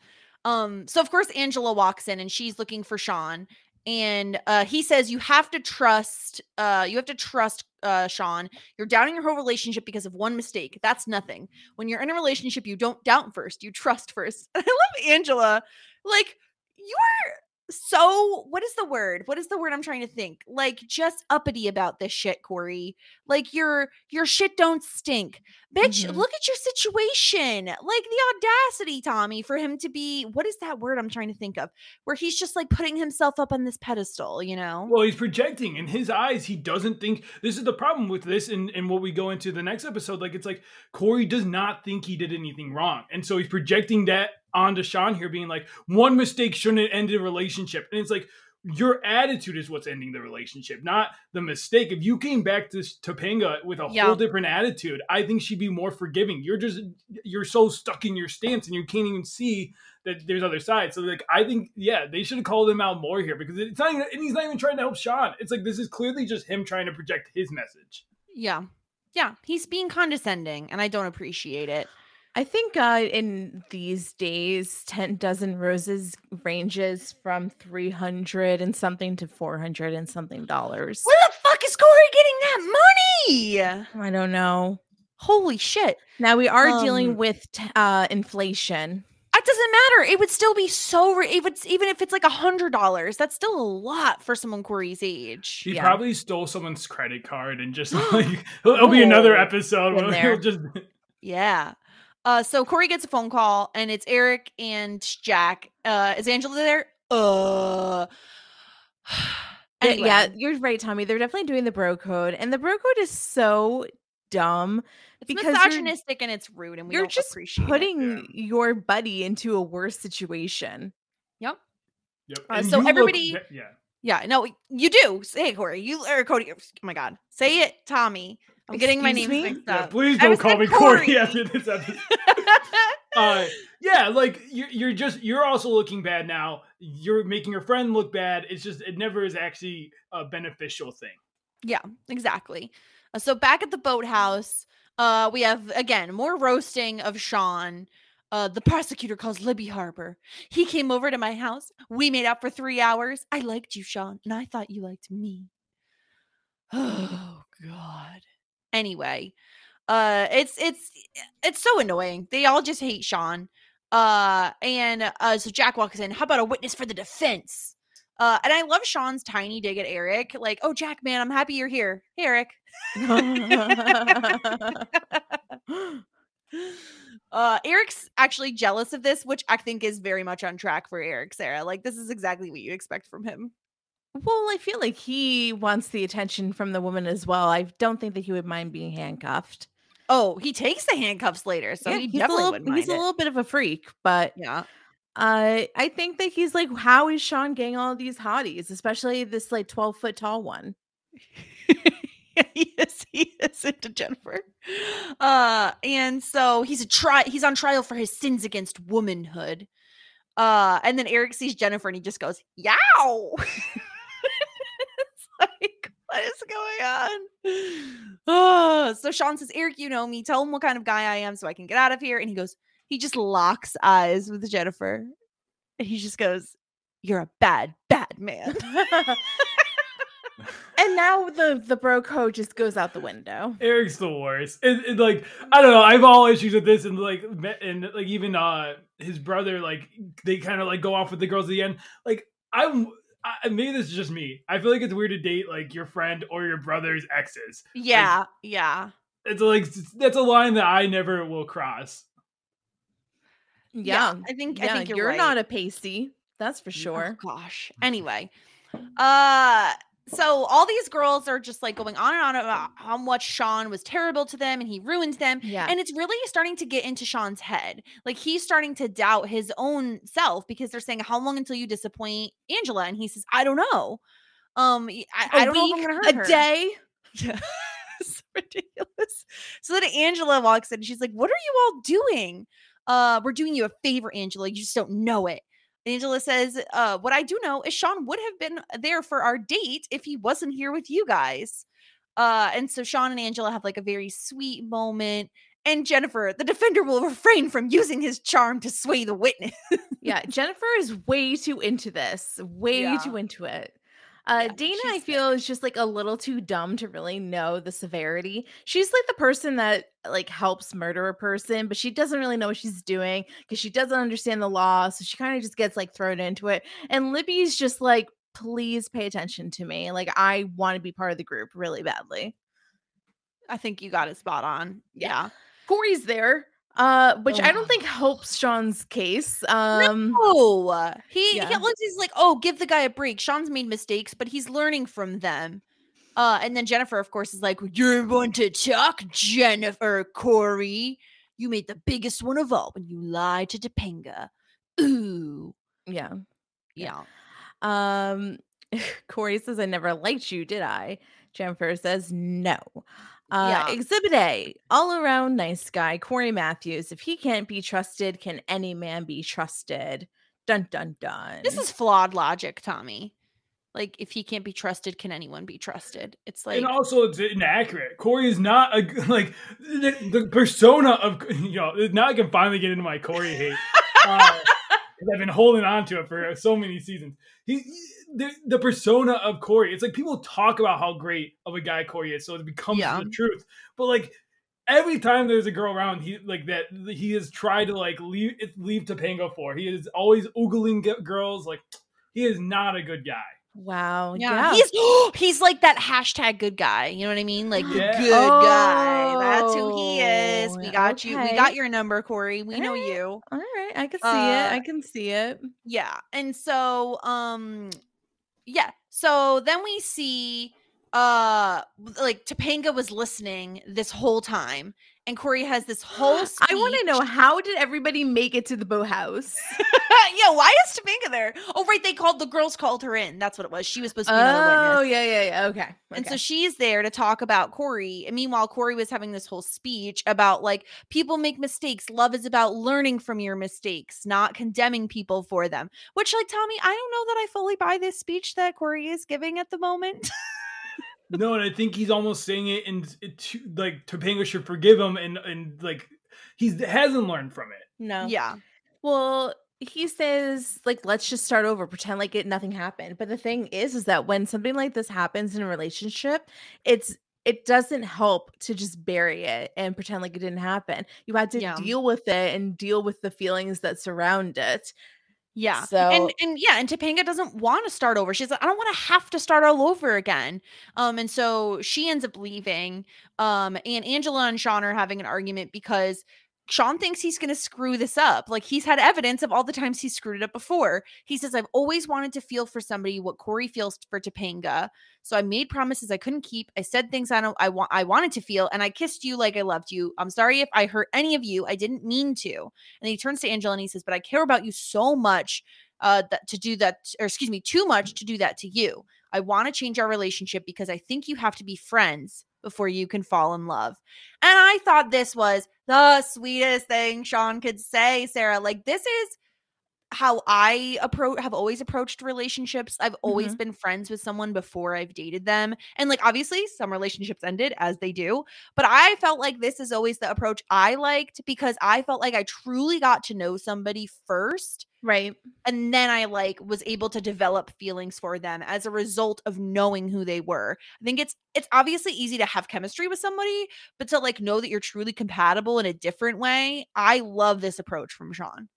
Um, so of course Angela walks in and she's looking for Sean. and uh, he says you have to trust uh, you have to trust uh, sean. You're doubting your whole relationship because of one mistake. That's nothing. When you're in a relationship you don't doubt first you trust first. And i love angela. Like you're so what is the word? What is the word i'm trying to think? Like just uppity about this shit corey. Like your your shit don't stink bitch Mhm. look at your situation like the audacity tommy for him to be what is that word i'm trying to think of where he's just like putting himself up on this pedestal you know Well, he's projecting in his eyes. He doesn't think this is the problem with this, and, and what we go into the next episode. Like, it's like Corey does not think he did anything wrong. And so he's projecting that onto Sean here, being like, one mistake shouldn't end a relationship. And it's like, your attitude is what's ending the relationship, not the mistake. If you came back to Topanga with a Yeah. whole different attitude, I think she'd be more forgiving. You're just, you're so stuck in your stance and you can't even see that there's other sides. So like I think yeah, they should have called him out more here because it's not even and he's not even trying to help Sean. It's like this is clearly just him trying to project his message. yeah yeah he's being condescending and i don't appreciate it I think uh, in these days, 10 dozen roses ranges from 300 and something to 400 and something dollars. where the fuck is corey getting that money I don't know. holy shit Now we are Um, dealing with t- uh, inflation. That doesn't matter. It would still be so. Re- it would even if it's like a hundred dollars. That's still a lot for someone Corey's age. He Yeah. probably stole someone's credit card and just like it'll be another Oh, episode where he'll just Yeah. Uh, so Corey gets a phone call and it's Eric and Jack. Uh, is Angela there? Uh. Yeah, anyway, Yeah, you're right, Tommy. They're definitely doing the bro code, and the bro code is so dumb it's because misogynistic and it's rude, and we you're don't just appreciate it. putting Yeah. your buddy into a worse situation. Yep. Yep. Uh, so you look everybody- yeah. Yeah. No, you do. Say it, Corey. You or Cody. Oh my God. Say it, Tommy. I'm getting my name names me? mixed Yeah, up. please don't call me Corey Corey. after this episode. uh, yeah, like you're, you're just you're also looking bad now. You're making your friend look bad. It's just it never is actually a beneficial thing. Yeah, exactly. Uh, so back at the boathouse, uh, we have again more roasting of Sean. Uh, the prosecutor calls Libby Harper. He came over to my house. We made out for three hours. I liked you, Sean, and I thought you liked me. Oh God. Anyway, uh, it's it's it's so annoying. They all just hate Sean. Uh, and uh, so Jack walks in. How about a witness for the defense? Uh, and I love Sean's tiny dig at Eric. Like, oh, Jack, man, I'm happy you're here. Hey, Eric. uh, Eric's actually jealous of this, which I think is very much on track for Eric, Sarah. Like, this is exactly what you expect from him. Well, I feel like he wants the attention from the woman as well. I don't think that he would mind being handcuffed. Oh, he takes the handcuffs later, so Yeah, he he's a definitely little, wouldn't mind he's a it. little bit of a freak, but Yeah. uh, I think that he's like, how is Sean getting all these hotties, especially this like 12 foot tall one? yes, he is into Jennifer. Uh and so he's a try he's on trial for his sins against womanhood. Uh and then Eric sees Jennifer and he just goes, Yow. it's like, what is going on? Uh, so Sean says, Eric, you know me. Tell him what kind of guy I am so I can get out of here. And he goes, he just locks eyes with Jennifer. And he just goes, You're a bad, bad man. And now the the bro code just goes out the window. Eric's the worst. And, and, like I don't know, I have all issues with this, and like and like even uh his brother, like they kind of like go off with the girls at the end. Like I'm. I, maybe this is just me. I feel like it's weird to date like your friend or your brother's exes. yeah, yeah. It's like that's a line that I never will cross. Yeah, I think I yeah, think you're, you're right. not a pasty, that's for Oh, sure. gosh. Anyway, uh, so all these girls are just like going on and on about how much Sean was terrible to them and he ruined them. Yeah, And it's really starting to get into Sean's head. Like he's starting to doubt his own self because they're saying, "How long until you disappoint Angela?" And he says, "I don't know. Um, I, I don't know if I'm gonna hurt a her." day. Yeah. it's ridiculous. So then Angela walks in. And she's like, What are you all doing? Uh, we're doing you a favor, Angela. You just don't know it. Angela says, uh, what I do know is Sean would have been there for our date if he wasn't here with you guys. Uh, and so Sean and Angela have like a very sweet moment. and Jennifer, the defender will refrain from using his charm to sway the witness. yeah, Jennifer is way too into this, way Yeah. too into it. Uh, Yeah, Dana, I feel, is just like a little too dumb to really know the severity. She's like the person that like helps murder a person, but she doesn't really know what she's doing because she doesn't understand the law. So she kind of just gets like thrown into it. And Libby's just like, please pay attention to me. Like, I want to be part of the group really badly. I think you got it spot on. Yeah. Corey's there, uh, which I don't think helps Sean's case. Um, Oh, he, he Yeah. Lindsay's like, oh, give the guy a break. Sean's made mistakes, but he's learning from them. Uh, and then Jennifer, of course, is like, You're one to talk, Jennifer Corey. You made the biggest one of all when you lied to Topanga. Ooh. yeah. Yeah. Um, Corey says, I never liked you, did I? Jennifer says, no. Uh, Yeah. Exhibit A, all around nice guy, Corey Matthews. If he can't be trusted, can any man be trusted? Dun dun dun. This is flawed logic, Tommy. Like, if he can't be trusted, can anyone be trusted? It's like, and also it's inaccurate. Corey is not a like the, the persona of you know. Now I can finally get into my Corey hate. Uh, I've been holding on to it for so many seasons. He, he- the, the persona of Corey. It's like people talk about how great of a guy Corey is, so it becomes Yeah. the truth. But like every time there's a girl around, he like that he has tried to like leave leave Topanga for. He is always oogling girls. Like he is not a good guy. Wow. yeah, Yeah. he's he's like that hashtag good guy. You know what I mean? Like the Yeah. good guy. That's who he is. Oh, We got you. We got your number, Corey. We know Alright. you. all right. I can see it. I Uh, can see it. Yeah. And so um yeah. So then we see uh like Topanga was listening this whole time and Corey has this whole Speech. I want to know how did everybody make it to the boathouse? yeah, why is Topanga there? Oh right, they called the girls called her in. That's what it was. She was supposed to be Oh yeah, yeah, yeah. Okay. And so she's there to talk about Corey. And meanwhile, Corey was having this whole speech about like people make mistakes. Love is about learning from your mistakes, not condemning people for them. Which, like, Tommy, I don't know that I fully buy this speech that Corey is giving at the moment. No, and I think he's almost saying it and it to, like Topanga should forgive him, and and like he hasn't learned from it. no. yeah. Well, he says like let's just start over, pretend like it nothing happened. But the thing is is that when something like this happens in a relationship, it's it doesn't help to just bury it and pretend like it didn't happen. You had to Yeah. deal with it and deal with the feelings that surround it. Yeah. So- and and yeah, and Topanga doesn't want to start over. She's like, I don't want to have to start all over again. Um, and so she ends up leaving. Um, and Angela and Sean are having an argument because Sean thinks he's gonna screw this up. Like he's had evidence of all the times he screwed it up before. He says, I've always wanted to feel for somebody what Corey feels for Topanga. So I made promises I couldn't keep. I said things I don't I want I wanted to feel, and I kissed you like I loved you. I'm sorry if I hurt any of you. I didn't mean to. And he turns to Angela and he says, But I care about you so much uh that to do that, or excuse me, too much to do that to you. I want to change our relationship because I think you have to be friends before you can fall in love. And I thought this was the sweetest thing Sean could say, Sarah. Like, this is how I approach have always approached relationships. I've always mm-hmm. been friends with someone before I've dated them. And like obviously some relationships ended as they do, but I felt like this is always the approach I liked because I felt like I truly got to know somebody first Right. and then I like was able to develop feelings for them as a result of knowing who they were. I think it's it's obviously easy to have chemistry with somebody, but to like know that you're truly compatible in a different way, I love this approach from Sean.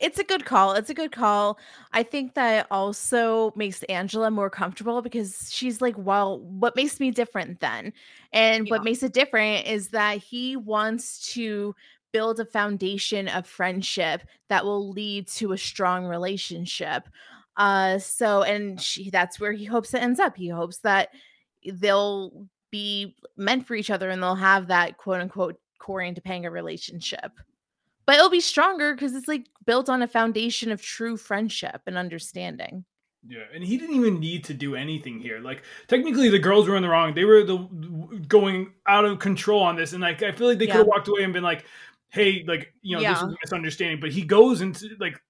It's a good call. It's a good call. I think that also makes Angela more comfortable because she's like, well, what makes me different then? And Yeah. what makes it different is that he wants to build a foundation of friendship that will lead to a strong relationship. Uh so and she that's where he hopes it ends up. He hopes that they'll be meant for each other and they'll have that quote unquote Corey and Topanga relationship but it'll be stronger because it's like built on a foundation of true friendship and understanding. Yeah, and he didn't even need to do anything here. Like technically, the girls were in the wrong. They were the going out of control on this, and like I feel like they Yeah. could have walked away and been like, "Hey, like you know, this Yeah. was a misunderstanding." But he goes into like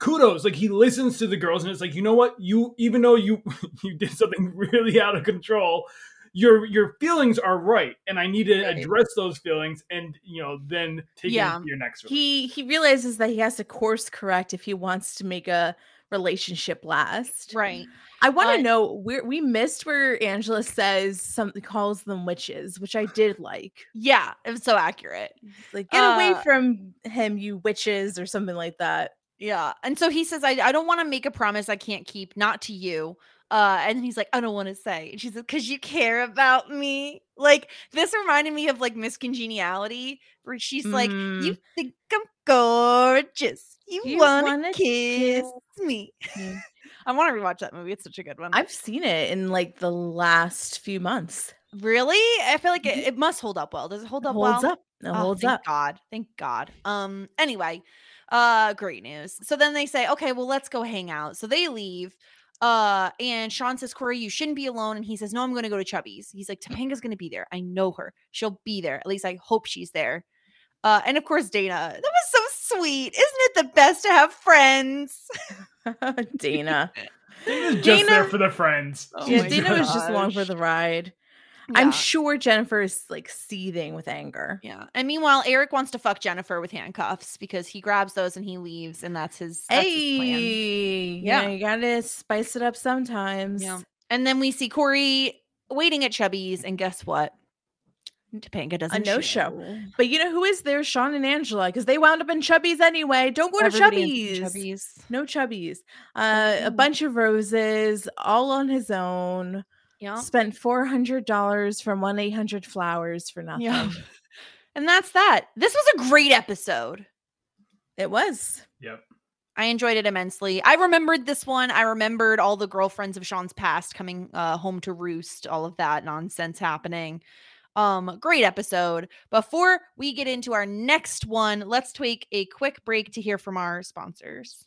kudos, like he listens to the girls, and it's like, you know what, you even though you you did something really out of control, your your feelings are right, and I need to Right. address those feelings, and you know, then take Yeah. your next. he he realizes that he has to course correct if he wants to make a relationship last. Right. I want to Uh, know where we missed where Angela says something calls them witches, which I did like. Yeah, it was so accurate. Like, get away Uh, from him, you witches, or something like that. Yeah. And so he says, I, I don't want to make a promise I can't keep, not to you. Uh, and he's like, I don't want to say. And she said, because you care about me. Like, this reminded me of like Miss Congeniality, where she's like, You think I'm gorgeous. You, You want wanna kiss kiss me. me." I want to rewatch that movie. It's such a good one. I've seen it in like the last few months. really? I feel like it, it must hold up well. Does it hold It up holds well? up. It Oh, holds thank up. God. Thank God. Um, anyway, uh, great news. So then they say, okay, well, let's go hang out. So they leave. Uh, and Sean says, Corey, you shouldn't be alone. And he says, No, I'm gonna go to Chubby's. He's like, Topanga's gonna be there. I know her. She'll be there. At least I hope she's there. Uh, and of course, Dana. That was so sweet. Isn't it the best to have friends? Dana. Dana's just there for the friends. Oh yeah, my Dana was just along for the ride. Yeah. I'm sure Jennifer is like seething with anger. Yeah. And meanwhile, Eric wants to fuck Jennifer with handcuffs because he grabs those and he leaves, and that's his, that's his plan. Hey, Yeah. yeah, you gotta spice it up sometimes. Yeah. And then we see Corey waiting at Chubby's, and guess what? Topanga doesn't no-show. But you know who is there? Sean and Angela, because they wound up in Chubby's anyway. Don't go to Chubby's. Chubby's. No Chubby's. Uh, a Mhm. bunch of roses, all on his own. Yeah. Spent four hundred dollars from one eight hundred flowers for nothing. Yeah. And that's that. This was a great episode. It was. Yep. I enjoyed it immensely. I remembered this one. I remembered all the girlfriends of Sean's past coming uh, home to roost, all of that nonsense happening. Um, great episode. Before we get into our next one, let's take a quick break to hear from our sponsors.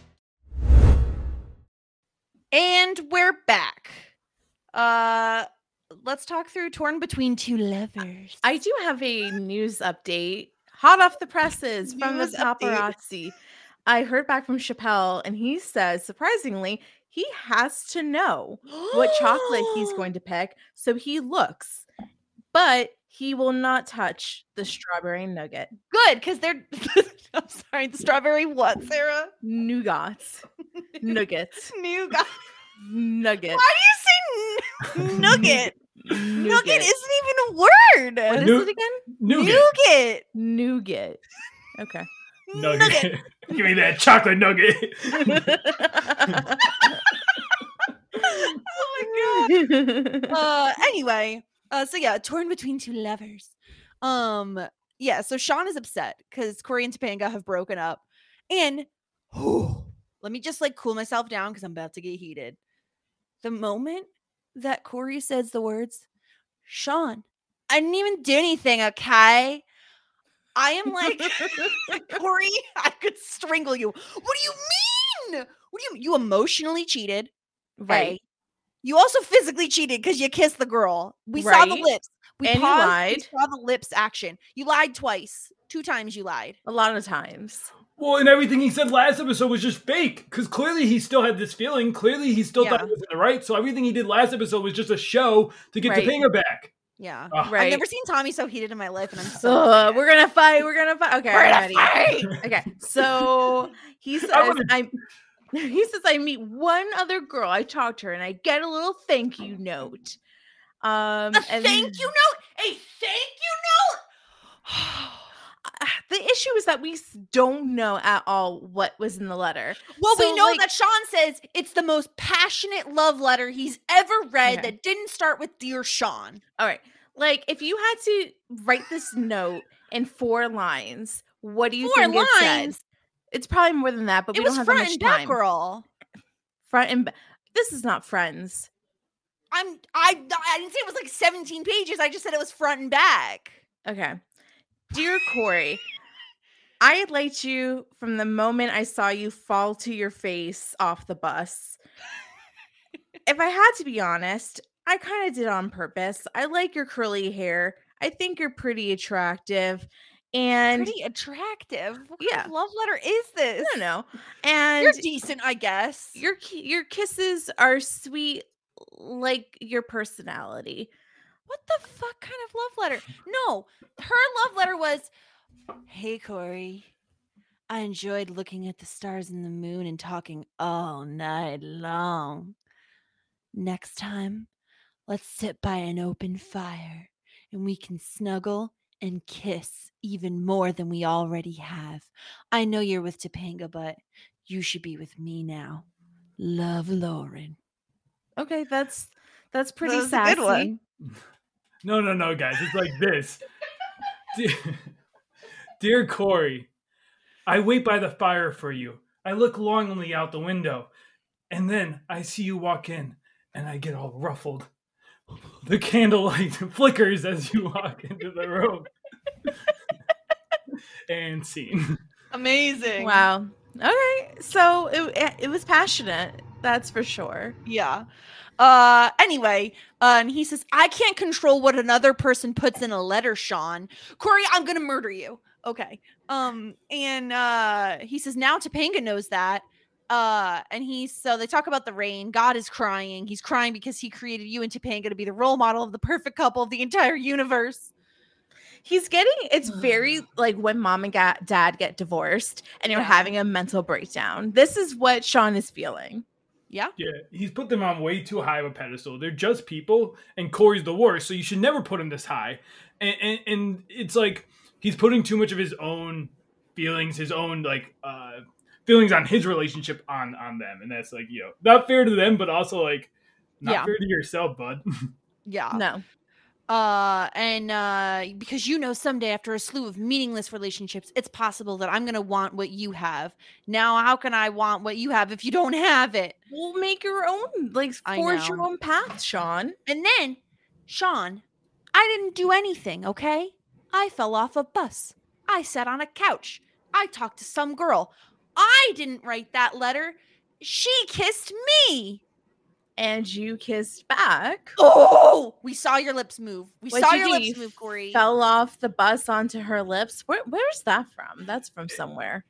And we're back. Uh let's talk through Torn Between Two Lovers. I do have a news update, hot off the presses from the News update. paparazzi. I heard back from Chappelle, and he says, surprisingly, he has to know what chocolate he's going to pick. So he looks, but he will not touch the strawberry nugget. good because they're I'm sorry, the strawberry what, Sarah? Nougats. Nuggets. Nougat. Nugget. Why do you say n- nugget? Nugget Nougat. isn't even a word. What is Nu- it again? Nougat. Nougat. Nougat. Okay. Nugget. Give me that chocolate nugget. oh my god. uh anyway uh so yeah torn between two lovers um yeah so sean is upset because corey and topanga have broken up and oh, let me just like cool myself down because i'm about to get heated the moment that corey says the words sean i didn't even do anything okay i am like corey i could strangle you what do you mean what do you you emotionally cheated right. A. You also physically cheated because you kissed the girl. We saw the lips. We And you lied. We saw the lips action. You lied twice. Two times you lied. A lot of times. well, and everything he said last episode was just fake. Because clearly he still had this feeling. Clearly he still thought Yeah. he was in the right. So everything he did last episode was just a show to get Right. Topanga back. Yeah. Ugh. I've never seen Tommy so heated in my life, and I'm so. Ugh, we're gonna fight. We're gonna fight. Okay, We're I'm gonna ready. fight! Okay, so he says wanna- I. He says I meet one other girl. I talk to her and I get a little thank you note. Um, A thank you note. A thank you note. Uh, The issue is that we don't know at all what was in the letter. well, we know like- that Sean says it's the most passionate love letter he's ever read Okay. that didn't start with "Dear Sean." All right, like if you had to write this note in four lines, what do you Four think it said? It's probably more than that, but It we don't have front that much and back, time. girl. Front and back. This is not friends. I'm I I didn't say it was like 17 pages. I just said it was front and back. Okay. Dear Corey, I liked you from the moment I saw you fall to your face off the bus. if I had to be honest, I kind of did on purpose. I like your curly hair. I think you're pretty attractive. And Pretty attractive. What kind Yeah. of love letter is this? I don't know. And You're decent, I guess. your your kisses are sweet like your personality. what the fuck kind of love letter? No, her love letter was, "Hey Corey, I enjoyed looking at the stars and the moon and talking all night long. Next time, let's sit by an open fire and we can snuggle and kiss even more than we already have. I know you're with Topanga, but you should be with me now. Love, Lauren." Okay, that's that's pretty was a sassy. good one. No, no, no, guys. It's like this. Dear, Dear Corey, I wait by the fire for you. I look longingly out the window, and then I see you walk in, and I get all ruffled. The candlelight flickers as you walk into the room. and scene. Amazing. Wow. Okay, so it it- it was passionate. That's for sure. Yeah. Uh anyway, uh, and he says, I can't control what another person puts in a letter, Sean. Corey, I'm gonna murder you. Okay. Um, and uh he says, now Topanga knows that. Uh, and he's so they talk about the rain. God is crying. He's crying because he created you and Topanga to be the role model of the perfect couple of the entire universe. He's getting it's very like when mom and ga- dad get divorced and you're Yeah. having a mental breakdown. This is what Sean is feeling. Yeah. Yeah, he's put them on way too high of a pedestal. They're just people, and Corey's the worst, so you should never put him this high. And, and, and it's like he's putting too much of his own feelings, his own like uh feelings on his relationship on on them, and that's like you know not fair to them, but also like not Yeah. fair to yourself, bud. Yeah. No. Uh and uh because you know someday after a slew of meaningless relationships it's possible that i'm gonna want what you have. Now how can i want what you have if you don't have it? We'll make your own like forge your own path, Sean. and then sean i didn't do anything okay? I fell off a bus. I sat on a couch. I talked to some girl. I didn't write that letter. She kissed me And you kissed back. oh we saw your lips move we What'd saw you your do? lips move corey Fell off the bus onto her lips. Where where's that from? That's from eh, somewhere.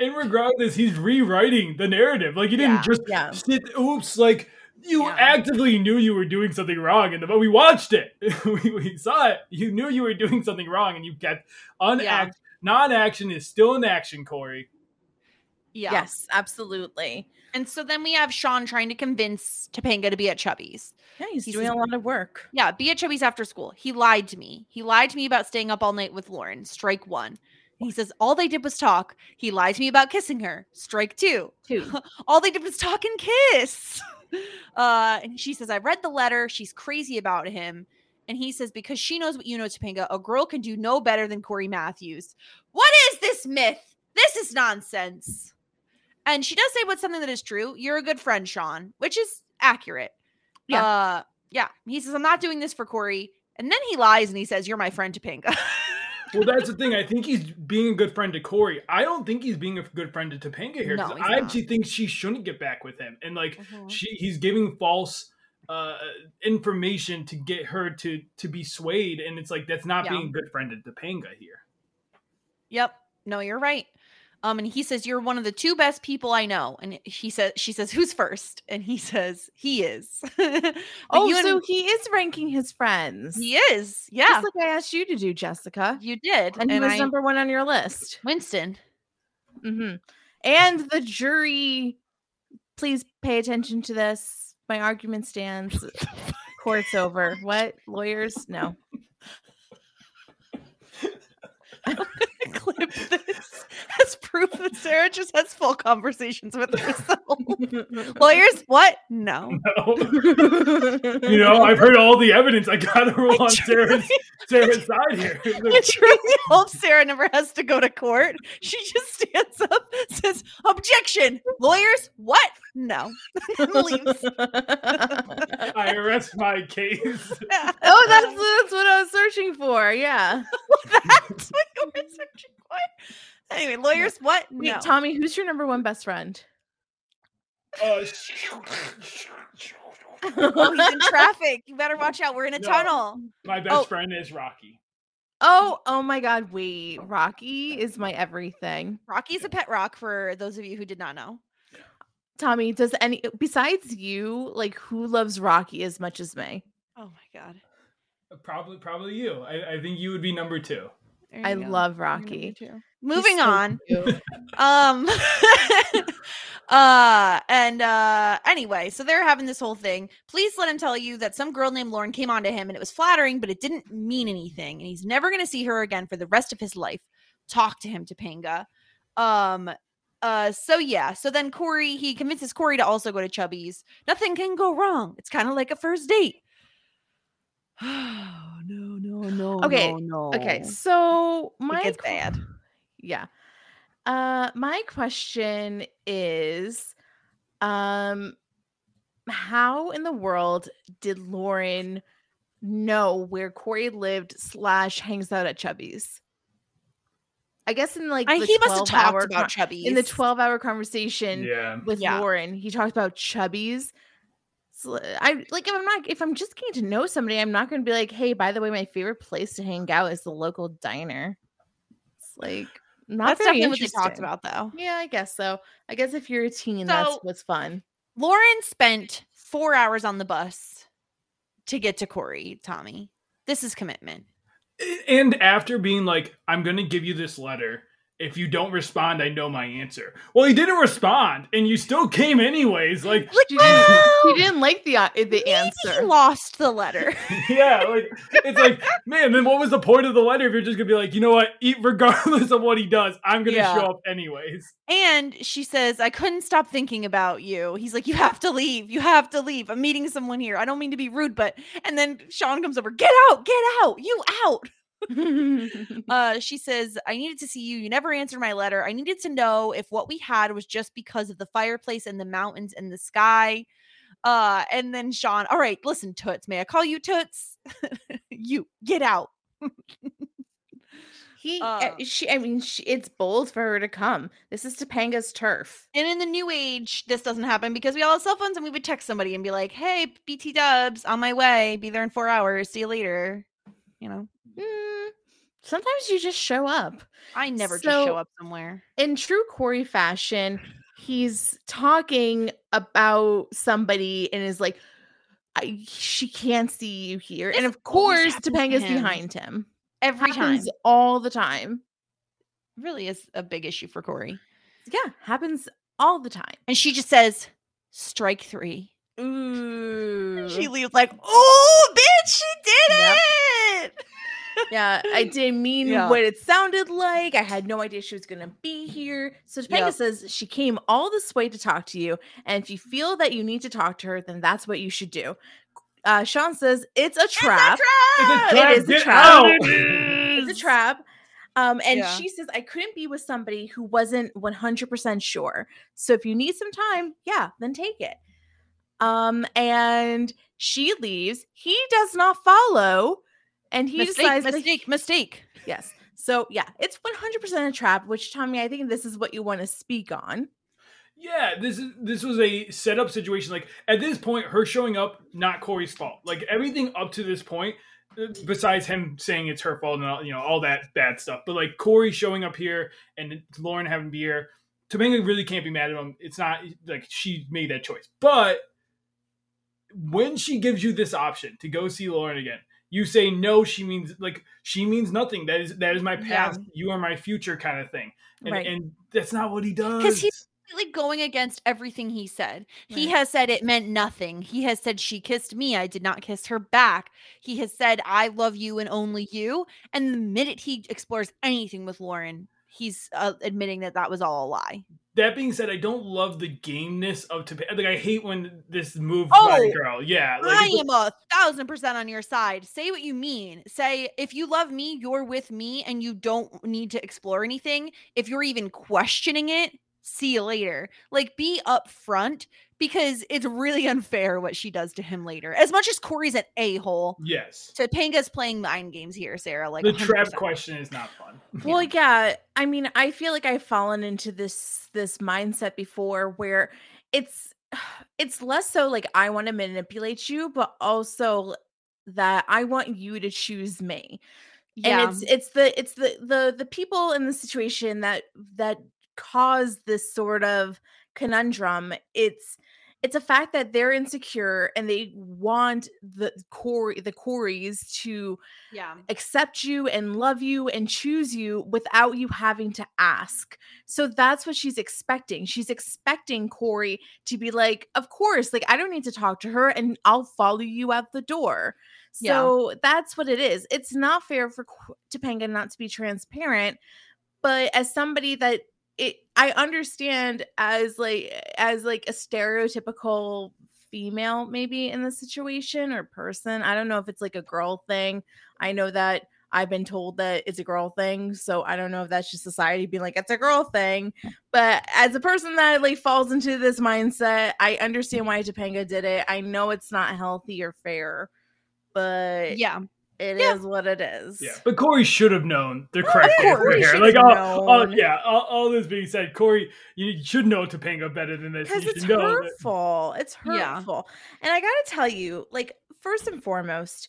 and regardless, he's rewriting the narrative. Like he didn't Yeah. just Yeah. sit. Oops! Like you Yeah. actively knew you were doing something wrong, and but we watched it. we, we saw it. You knew you were doing something wrong, and you kept unact. Non-action is still an action, Corey. yeah Yes, absolutely. And so then we have Sean trying to convince Topanga to be at Chubby's. Yeah, he's He doing says- a lot of work. Yeah, be at Chubby's after school. He lied to me. He lied to me about staying up all night with Lauren. Strike one. He says all they did was talk. He lied to me about kissing her. Strike two. Too. All they did was talk and kiss. Uh, and she says, I read the letter. She's crazy about him. And he says, because she knows what you know, Topanga, a girl can do no better than Corey Matthews. What is this myth? This is nonsense. And she does say what's something that is true. You're a good friend, Sean, which is accurate. Yeah. Uh, yeah. He says, I'm not doing this for Corey. And then he lies and he says, You're my friend, to Topanga. Well, that's the thing. I think he's being a good friend to Corey. I don't think he's being a good friend to Topanga here. No, he's I not. actually think she shouldn't get back with him. And like Mhm. she, he's giving false uh information to get her to to be swayed, and it's like that's not Yeah. being a good friend to Topanga here. Yep. No, you're right. Um, and he says, You're one of the two best people I know. And he says, She says, Who's first? And he says, He is. Oh, you and- so he is ranking his friends. he is. Yeah. Just like I asked you to do, Jessica. you did. And he was I- number one on your list. Winston. hmm And the jury, please pay attention to this. My argument stands. Court's over. What? Lawyers? No. clip this as proof that Sarah just has full conversations with herself. Lawyers? What? No. you know, I've heard all the evidence. I gotta rule on Sarah's Sarah's side here. I truly hope Sarah never has to go to court. She just stands up, says, Objection! Lawyers, what? No. Leaves. I arrest my case. oh, that's that's what I was searching for. Yeah. That's what you were searching for. Anyway, lawyers, what? Wait, No. Tommy, who's your number one best friend? Uh, Oh, he's in traffic. You better watch out. We're in a No. tunnel. my best Oh. friend is Rocky. Oh, oh my God! Wait, Rocky is my everything. Rocky's a pet rock for those of you who did not know. Tommy, does any besides you like who loves Rocky as much as me? Oh my god. Probably, probably you. I, I think you would be number two. I go. love You're number Rocky. Moving so on. Um uh and uh anyway, so they're having this whole thing. Please let him tell you that some girl named Lauren came on to him and it was flattering, but it didn't mean anything, and he's never gonna see her again for the rest of his life. Talk to him, Topanga. Um uh so yeah, so then Corey he convinces Corey to also go to Chubby's. Nothing can go wrong. It's kind of like a first date. Oh no, no, no. Okay, no, no. Okay, so my it gets bad. Yeah. Uh my question is um how in the world did Lauren know where Corey lived slash hangs out at Chubby's? I guess in like I, the he must have 12 hour talked about Chubby's in the 12 hour conversation Yeah. with Yeah. Lauren, he talked about Chubby's. So I like if I'm not if I'm just getting to know somebody, I'm not going to be like, hey, by the way, my favorite place to hang out is the local diner. It's like not That's very definitely what they talked about, though. Yeah, I guess so. I guess if you're a teen, that's So- what's fun. Lauren spent four hours on the bus to get to Corey, Tommy. This is commitment. And after being like, I'm going to give you this letter. If you don't respond, I know my answer. Well, he didn't respond, and you still came anyways. Like, Like, She didn't, well, she didn't like the uh, the maybe answer. He lost the letter. yeah, like it's like, man, then what was the point of the letter if you're just gonna be like, you know what, eat regardless of what he does, I'm gonna Yeah. show up anyways. and she says, I couldn't stop thinking about you. He's like, You have to leave. You have to leave. I'm meeting someone here. I don't mean to be rude, but and then Sean comes over, get out, get out, you out. Uh, she says, I needed to see you. You never answered my letter. I needed to know if what we had was just because of the fireplace and the mountains and the sky. Uh, and then Sean, all right, listen, Toots, may I call you Toots? you get out. he, Uh, uh, she, I mean, she, it's bold for her to come. This is Topanga's turf. And in the new age, this doesn't happen because we all have cell phones and we would text somebody and be like, hey, BT dubs, on my way. Be there in four hours. See you later. You know, Mm, sometimes you just show up. I never just show up somewhere. in true Corey fashion, he's talking about somebody and is like, I, she can't see you here. and of course, Topanga's him. behind him. Every happens time. all the time. Really is a big issue for Corey. Yeah, happens all the time. And she just says, strike three. Ooh. She leaves like, oh, bitch, she did Yep. it. Yeah, I didn't mean Yeah. what it sounded like. I had no idea she was going to be here. So Topanga Yep. says she came all this way to talk to you. And if you feel that you need to talk to her, then that's what you should do. Uh, Sean says it's a trap. It's a It trap, is a trap. out! It's a trap. Um, and Yeah. she says, I couldn't be with somebody who wasn't 100% sure. So if you need some time, yeah, then take it. Um, and she leaves. He does not follow. And he mistake, decides that mistake, mistake. Yes. So yeah, it's 100% a trap, which Tommy, I think this is what you want to speak on. Yeah, this is this was a setup situation. Like at this point, her showing up not Corey's fault. Like everything up to this point, uh, besides him saying it's her fault and all, you know all that bad stuff. But like Corey showing up here and Lauren having beer, Topanga really can't be mad at him. It's not like she made that choice. But when she gives you this option to go see Lauren again, you say no. She means like she means nothing. That is that is my Yeah. past. You are my future, kind of thing. And, Right. and that's not what he does. Because he's completely going against everything he said. He has said it meant nothing. He has said she kissed me. I did not kiss her back. He has said I love you and only you. And the minute he explores anything with Lauren, he's uh, admitting that that was all a lie. That being said, I don't love the gameness of Topanga. Like I hate when this move by Oh, a girl. Yeah, like, I am a thousand percent on your side. Say what you mean. Say if you love me, you're with me, and you don't need to explore anything. If you're even questioning it, see you later. Like be upfront because it's really unfair what she does to him later. As much as Corey's an a hole, Yes. Topanga's playing mind games here, Sarah. Like the trap 100%. question is not fun. Well, yeah. I mean, I feel like I've fallen into this this mindset before where it's it's less so like I want to manipulate you, but also that I want you to choose me. Yeah. And it's it's the it's the the the people in the situation that that cause this sort of conundrum. It's it's a fact that they're insecure and they want the Corey the Coreys to yeah. accept you and love you and choose you without you having to ask. So that's what she's expecting. She's expecting Corey to be like, Of course, like I don't need to talk to her and I'll follow you out the door. Yeah. So that's what it is. It's not fair for Topanga not to be transparent, but as somebody that it I understand as like as like a stereotypical female maybe in the situation or person. I don't know if it's like a girl thing. I know that I've been told that it's a girl thing, so I don't know if that's just society being like it's a girl thing. But as a person that like falls into this mindset, I understand why Topanga did it. I know it's not healthy or fair, but Yeah. It is Yeah. what it is. Yeah, but Corey should have known the Of correct answer course here. should Like, have all, all, yeah, all, all this being said, Corey, you should know Topanga better than this. because it's should know that- hurtful. It's Yeah. hurtful. And I got to tell you, like, first and foremost,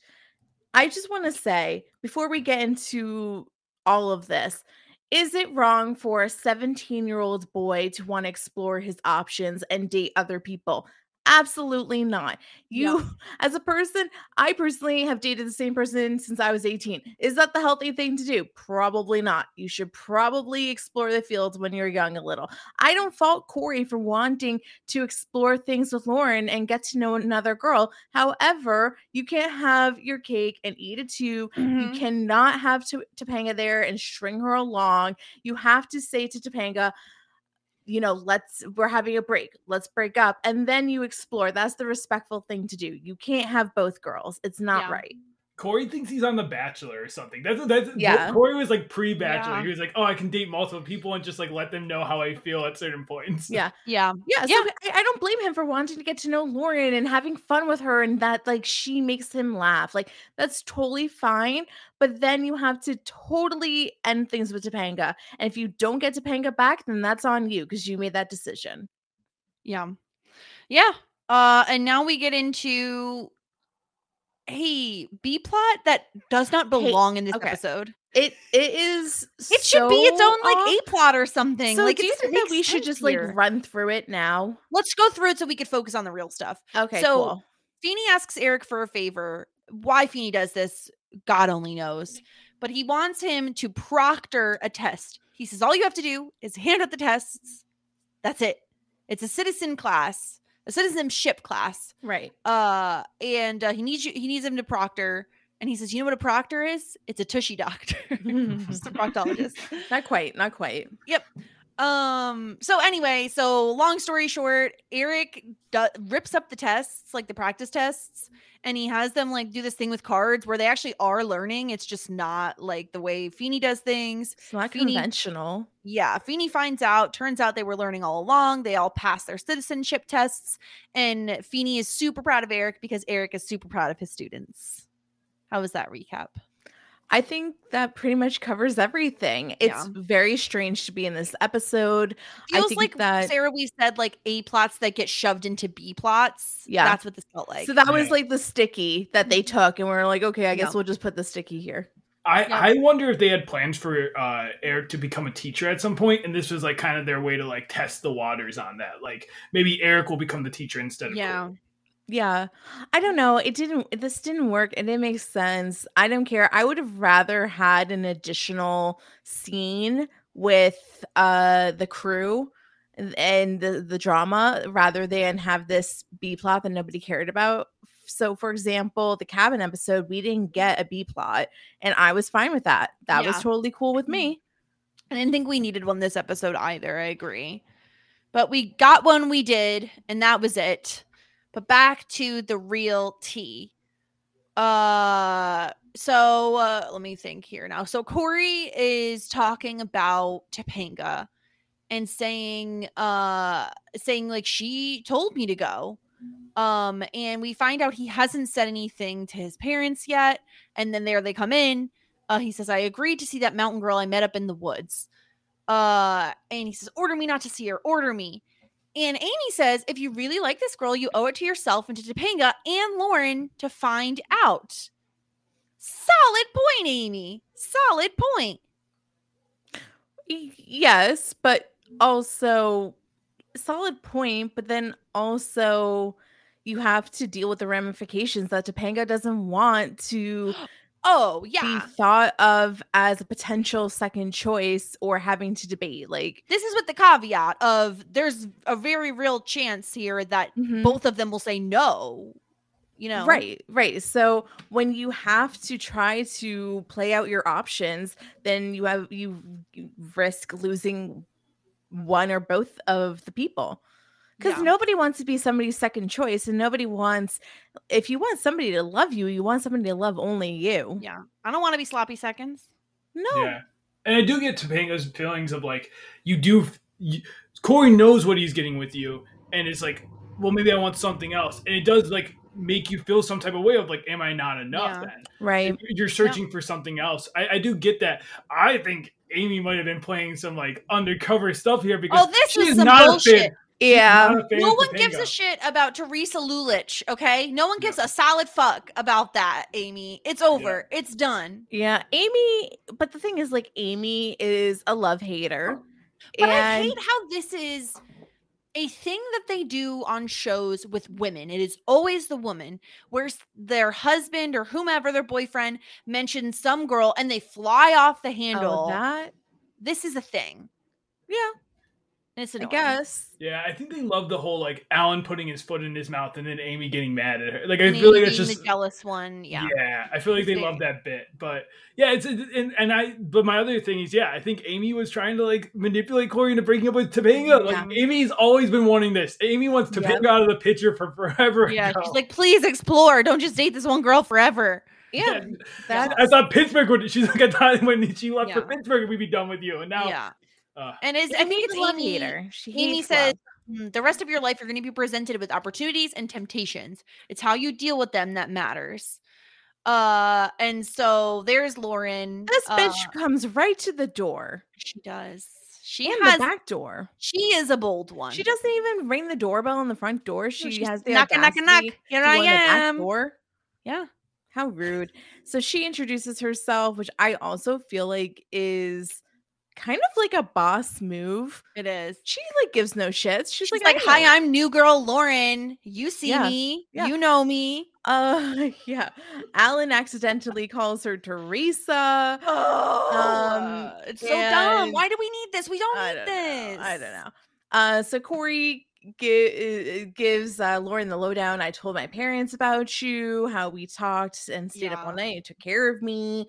I just want to say before we get into all of this, is it wrong for a 17 year old boy to want to explore his options and date other people? Absolutely not. You, as a person, I personally have dated the same person since I was 18. Is that the healthy thing to do? Probably not. You should probably explore the fields when you're young a little. I don't fault Corey for wanting to explore things with Lauren and get to know another girl. However, you can't have your cake and eat it too. You Mhm. cannot have to- Topanga there and string her along. You have to say to Topanga, you know, let's we're having a break. Let's break up. And then you explore. That's the respectful thing to do. You can't have both girls. It's not Yeah. right. Corey thinks he's on The Bachelor or something. That's that's Yeah. Corey was like pre-Bachelor. Yeah. He was like, oh, I can date multiple people and just like let them know how I feel at certain points. Yeah. Yeah. Yeah, so Yeah. I, I don't blame him for wanting to get to know Lauren and having fun with her and that like she makes him laugh. Like that's totally fine. But then you have to totally end things with Topanga. And if you don't get Topanga back, then that's on you because you made that decision. Yeah. Yeah. Uh and now we get into a B plot that does not belong in this okay. episode. It it is It should be its own like off. A plot or something. So like do you think that we should just here. like run through it now? Let's go through it so we could focus on the real stuff. Okay, So- cool. Feeny asks Eric for a favor. Why Feeny does this, God only knows. But he wants him to proctor a test. He says all you have to do is hand out the tests. That's it. It's a citizen class, a citizenship class. Right. Uh, and uh, he needs you. He needs him to proctor. And he says, "You know what a proctor is? It's a tushy doctor, just a proctologist." not quite, not quite. Yep. Um. So anyway, so long story short, Eric do- rips up the tests, like the practice tests, and he has them like do this thing with cards where they actually are learning. It's just not like the way Feeny does things. It's not Feeny- conventional. Yeah, Feeny finds out. Turns out they were learning all along. They all passed their citizenship tests, and Feeny is super proud of Eric because Eric is super proud of his students. How was that recap? I think that pretty much covers everything. It's Yeah. very strange to be in this episode. I Feels think like that- Sarah. We said like A plots that get shoved into B plots. Yeah. that's what this felt like. so that was like the sticky that they took, and we are like, okay, I guess Yeah. we'll just put the sticky here. I, Yeah. I wonder if they had plans for uh, Eric to become a teacher at some point, and this was like kind of their way to like test the waters on that. Like maybe Eric will become the teacher instead of yeah. Corey. Yeah. I don't know. It didn't this didn't work. It didn't make sense. I don't care. I would have rather had an additional scene with uh the crew and, the the drama rather than have this B plot that nobody cared about. So for example, the cabin episode, we didn't get a B plot and I was fine with that. That was totally cool with me. I didn't think we needed one this episode either. I agree. But we got one we did, and that was it. But back to the real tea. Uh so uh let me think here now. So Corey is talking about Topanga and saying uh saying like she told me to go. Um and we find out he hasn't said anything to his parents yet. And then there they come in. Uh he says i agreed to see that mountain girl i met up in the woods. Uh and he says order me not to see her order me and amy says if you really like this girl you owe it to yourself and to topanga and lauren to find out. Solid point amy. Solid point. Yes, but also solid point, but then also you have to deal with the ramifications that Topanga doesn't want to oh be yeah thought of as a potential second choice or having to debate. Like this is with the caveat of there's a very real chance here that Mhm. both of them will say no you know Right, right. So when you have to try to play out your options, then you have you you risk losing one or both of the people. Because Yeah. nobody wants to be somebody's second choice, and nobody wants if you want somebody to love you, you want somebody to love only you. yeah i don't want to be sloppy seconds No. Yeah, and I do get Topanga's feelings of like you do. You, Corey knows what he's getting with you, and it's like, well, maybe I want something else, and it does like make you feel some type of way of like, am I not enough? Yeah. Then Right. If you're searching for something else. I, I do get that. I think Amy might have been playing some like undercover stuff here because oh this she is is some not a bullshit fan. Yeah. not a fan no one gives a shit about teresa lulich okay no one gives a solid fuck about that amy it's over it's done Yeah. Amy, but the thing is, like, Amy is a love hater. Oh, but I hate how this is a thing that they do on shows with women. It is always the woman where their husband or whomever their boyfriend mentions some girl and they fly off the oh, handle. oh, that, this is a thing. yeah, And it's I guess. Yeah, I think they love the whole like Alan putting his foot in his mouth and then Amy getting mad at her. Like I Maybe feel like it's being just the jealous one. Yeah. Yeah, I feel like they love that bit, but yeah, it's and, and I. But my other thing is, yeah, I think Amy was trying to like manipulate Corey into breaking up with Topanga. Like Yeah. Amy's always been wanting this. Amy wants Yep. Topanga out of the picture for forever. Yeah. ago. She's like, please explore. Don't just date this one girl forever. Yeah. Yeah. That's, I thought Pittsburgh would. She's like, I thought when she left for Yeah. Pittsburgh, we'd be done with you. And now, yeah. Uh, And it's, I think it's Amy. hater. She Amy hates says love. "Mm, the rest of your life you're going to be presented with opportunities and temptations. It's how you deal with them that matters. Uh, and so there's Lauren. This uh, bitch comes right to the door. she does. She and has. the back door. She is a bold one. She doesn't even ring the doorbell on the front door. She she's has the knock, knocking, knock. audacity Here to I go in the back am. door. Yeah. How rude. So she introduces herself, which I also feel like is kind of like a boss move. It is. She like gives no shits. She's, She's like, like, "I "Hi. I'm new girl Lauren. You see Yeah, me. yeah. You know me." Uh yeah. Alan accidentally calls her Teresa. Oh, it's so dumb. Why do we need this? We don't I need don't this. know. I don't know. Uh, so Corey gi- gives uh, Lauren the lowdown. I told my parents about you, how we talked and stayed up all night, and took care of me.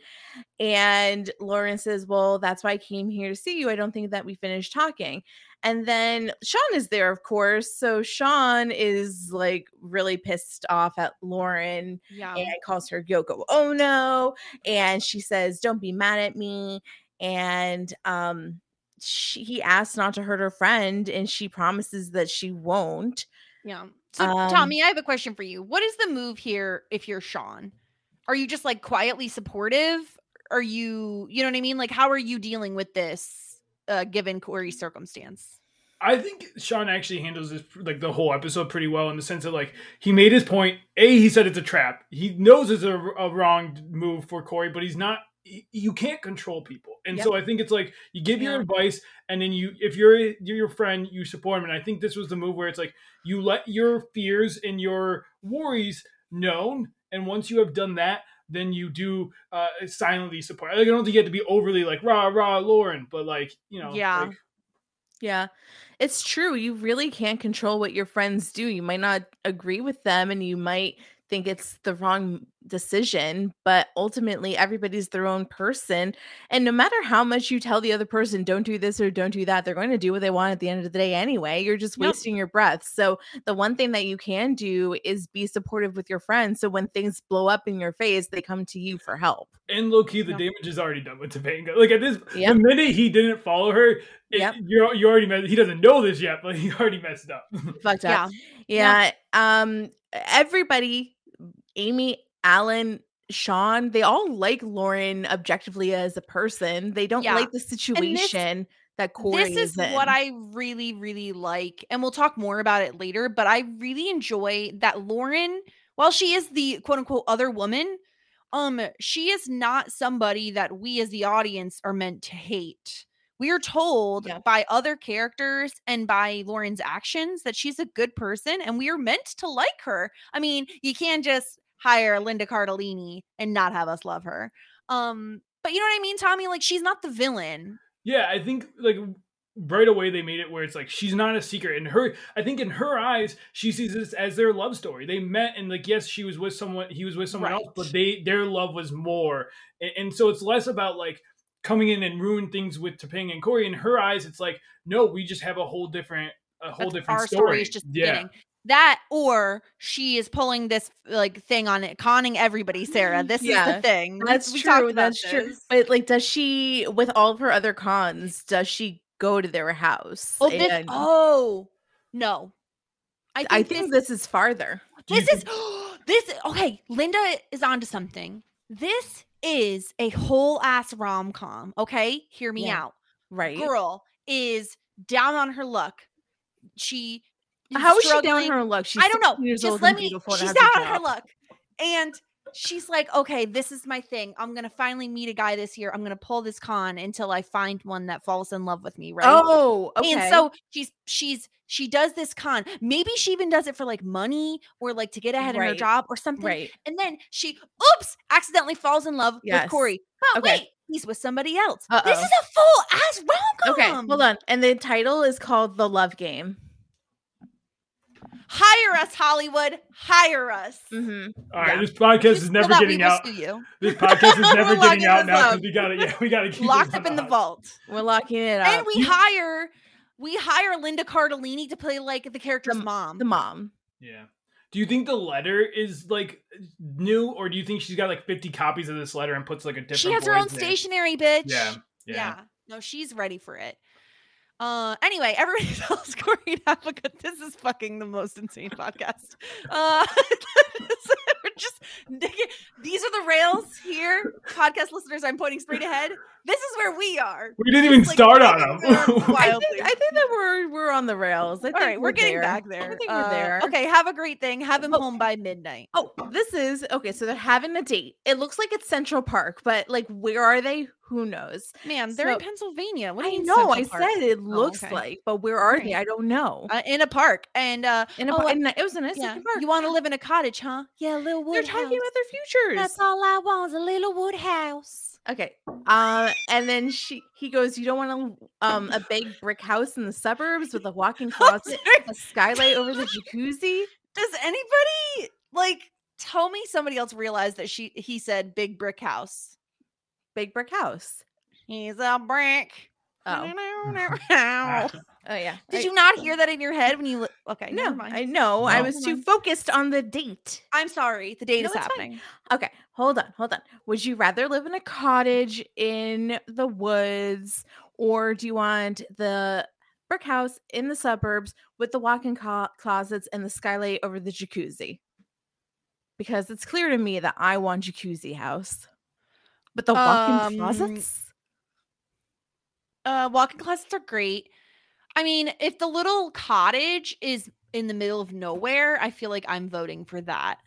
And Lauren says, Well, that's why I came here to see you. I don't think that we finished talking. And then Sean is there, of course. So Sean is like really pissed off at Lauren Yeah. and calls her Yoko Ono. And she says, Don't be mad at me. And um, she, he asks not to hurt her friend, and she promises that she won't. Yeah. So Um, Tommy, I have a question for you. What is the move here if you're Sean? Are you just like quietly supportive? Are you, you know what I mean? Like, how are you dealing with this uh, given Corey's circumstance? I think Sean actually handles this like the whole episode pretty well in the sense that like he made his point. A, he said it's a trap. He knows it's a, a wrong move for Corey, but he's not. You can't control people, and so I think it's like you give your advice, and then you, if you're you're your friend, you support him. And I think this was the move where it's like you let your fears and your worries known, and once you have done that, then you do uh, silently support. Like I don't think you have to be overly like rah rah Lauren, but like you know, Yeah. like, Yeah, it's true. You really can't control what your friends do. You might not agree with them and you might think it's the wrong decision, but ultimately everybody's their own person. And no matter how much you tell the other person, don't do this or don't do that, they're going to do what they want at the end of the day anyway. You're just Yep. wasting your breath. So, the one thing that you can do is be supportive with your friends. So, when things blow up in your face, they come to you for help. And low key, the Yep. damage is already done with Topanga. Like at this, Yep. the minute he didn't follow her, it, Yep. you're you already messed. He doesn't know this yet, but he already messed up. Fucked up. Yeah. Yeah. Um everybody, Amy, Alan, Sean, they all like Lauren objectively as a person. They don't Yeah. like the situation that Corey is. this is in. what I really, really like, and we'll talk more about it later. But I really enjoy that Lauren, while she is the quote unquote other woman, um, she is not somebody that we as the audience are meant to hate. We are told Yeah. by other characters and by Lauren's actions that she's a good person, and we are meant to like her. I mean, you can't just hire Linda Cardellini and not have us love her. Um, but you know what I mean, Tommy? Like she's not the villain. Yeah, I think like right away they made it where it's like she's not a secret. And her I think in her eyes, she sees this as their love story. They met and like yes, she was with someone he was with someone else, but they their love was more. And, and so it's less about like coming in and ruin things with Topanga and Corey. In her eyes, it's like, no, we just have a whole different a whole That's- different our story. story is just yeah. beginning. That or she is pulling this like thing on it, conning everybody. Sarah, mm-hmm. this is the thing. That's we true. about That's true. this. But like, does she, with all of her other cons, does she go to their house? Oh, this. Oh no, I think, I think this. this is farther. This mm-hmm. is this. Okay, Linda is onto something. This is a whole ass rom com. Okay, hear me Yeah. out. Right. Girl is down on her luck. She. How is she down her luck? She's I don't know. Just let me. She's down on her luck, and she's like, "Okay, this is my thing. I'm gonna finally meet a guy this year. I'm gonna pull this con until I find one that falls in love with me." Right? Oh, okay. And so she's she's she does this con. Maybe she even does it for like money or like to get ahead in her job or something. right. And then she, oops, accidentally falls in love Yes. with Corey. But Okay. wait, he's with somebody else. This Uh-oh. is a full ass rom com. Okay, hold on. And the title is called The Love Game. Hire us, Hollywood. Hire us. Mm-hmm. All right, Yeah. this podcast You is never that, getting out. you. This podcast is never getting out now because we got to yeah we got to keep it. Locked up in the on vault. We're locking it up. And we hire we hire Linda Cardellini to play like the character's The- mom. the mom. Yeah. Do you think the letter is like new, or do you think she's got like fifty copies of this letter and puts like a different? she has her own stationery, bitch. Yeah, yeah. yeah. No, she's ready for it. Uh anyway, everybody tells Corey to have a good this is fucking the most insane podcast. Uh we're just these are the rails here. Podcast listeners, I'm pointing straight ahead. This is where we are. We didn't even Like, start on them them. I think, I think that we're we're on the rails. I think All right, we're, getting there. back there. I think Uh, we're there. Okay, have a great thing. Have him Oh. home by midnight. Oh, this is okay. So they're having a date. It looks like it's Central Park, but like, where are they? Who knows? Man, they're in Pennsylvania. What do I you mean know. I Park? said it looks okay. like, but where are they? I don't know. uh, in a park. And uh in a, oh, par- uh, in a- it was a nice yeah, park. you want to live in a cottage, huh? Yeah, a little wood They're talking house. about their futures. That's all I want is a little wood house. Okay. Uh, and then she he goes, You don't want to um a big brick house in the suburbs with a walk-in closet, a skylight over the jacuzzi. Does anybody like tell me somebody else realized that she he said big brick house? Big brick house. He's a brick. Oh. Ah. Oh yeah. Did I- you not hear that in your head when you? li- Okay, No. I know. I was too focused on the date. I'm sorry. The date No, is it's fine. happening. Okay, hold on, hold on. Would you rather live in a cottage in the woods, or do you want the brick house in the suburbs with the walk-in co- closets and the skylight over the jacuzzi? Because it's clear to me that I want jacuzzi house, but the walk-in Um, closets. Uh, walk-in closets are great. I mean, if the little cottage is in the middle of nowhere, I feel like I'm voting for that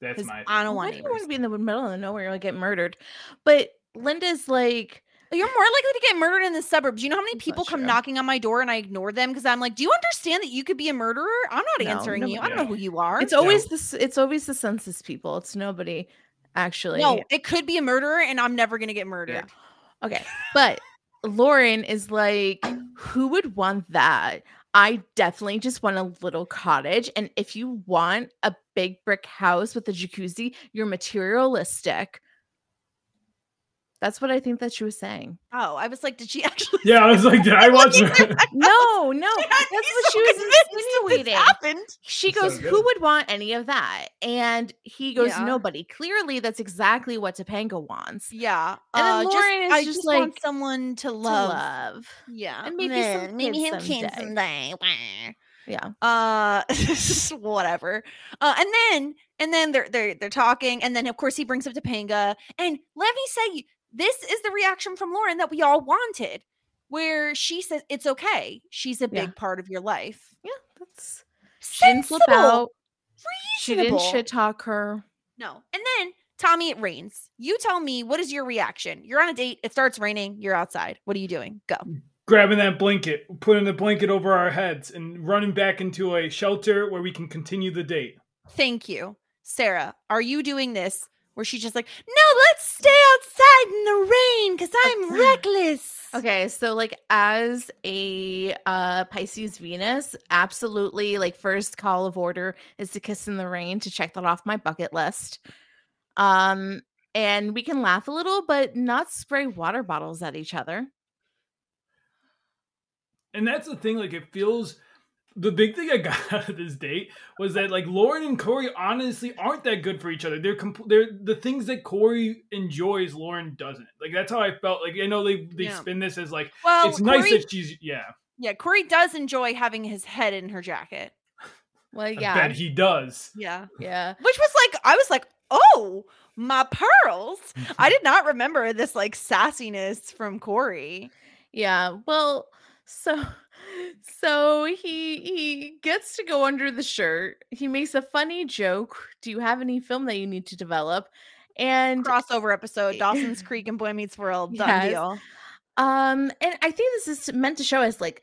That's because my. I don't Why want do you want to be in the middle of nowhere and get murdered? But Linda's like, You're more likely to get murdered in the suburbs. You know how many people not come true. knocking on my door and I ignore them because I'm like, "Do you understand that you could be a murderer? I'm not No, answering you. I don't nobody- know who you are." it's always this. It's always the census people. It's nobody actually. no, it could be a murderer, and I'm never gonna get murdered. Okay. But Lauren is like, who would want that? I definitely just want a little cottage. And if you want a big brick house with a jacuzzi, you're materialistic. That's what I think that she was saying. Oh, I was like, did she actually? Yeah, I was like, did I watch No, no, that's what so she was convinced that insinuating. happened. She goes, good. Who would want any of that? And he goes, Yeah. Nobody. Clearly, that's exactly what Topanga wants. Yeah, And then uh, just- Lauren is I just just want like, someone to To love. love. Yeah, And maybe Meh, some maybe kids have kids someday. someday. Yeah. uh whatever uh and then and then they're they're they're talking and then of course he brings up Topanga and let me say this is the reaction from Lauren that we all wanted where she says it's okay she's a big Yeah. part of your life Yeah. That's she didn't flip Sensible, out. She didn't shit talk her. no and then Tommy it rains you tell me what is your reaction you're on a date it starts raining you're outside what are you doing go mm, grabbing that blanket, putting the blanket over our heads, and running back into a shelter where we can continue the date. Thank you. Sarah, are you doing this where she's just like, no, let's stay outside in the rain because I'm reckless? Okay, so like as a uh Pisces Venus, absolutely like first call of order is to kiss in the rain to check that off my bucket list. Um and we can laugh a little but not spray water bottles at each other. And that's the thing, like it feels the big thing I got out of this date was that like Lauren and Corey honestly aren't that good for each other. They're compl- they're the things that Corey enjoys, Lauren doesn't. Like that's how I felt. Like I know they they Yeah. spin this as like Well, it's nice Corey, that she's yeah. yeah, Corey does enjoy having his head in her jacket. Well, I yeah. bet he does. Yeah. yeah. Which was like, I was like, oh, my pearls. I did not remember this like sassiness from Corey. Yeah. Well, so so he he gets to go under the shirt. He makes a funny joke. Do you have any film that you need to develop? And Crossover episode Dawson's Creek and Boy Meets World. Done Yes. deal. Um, and I think this is meant to show us like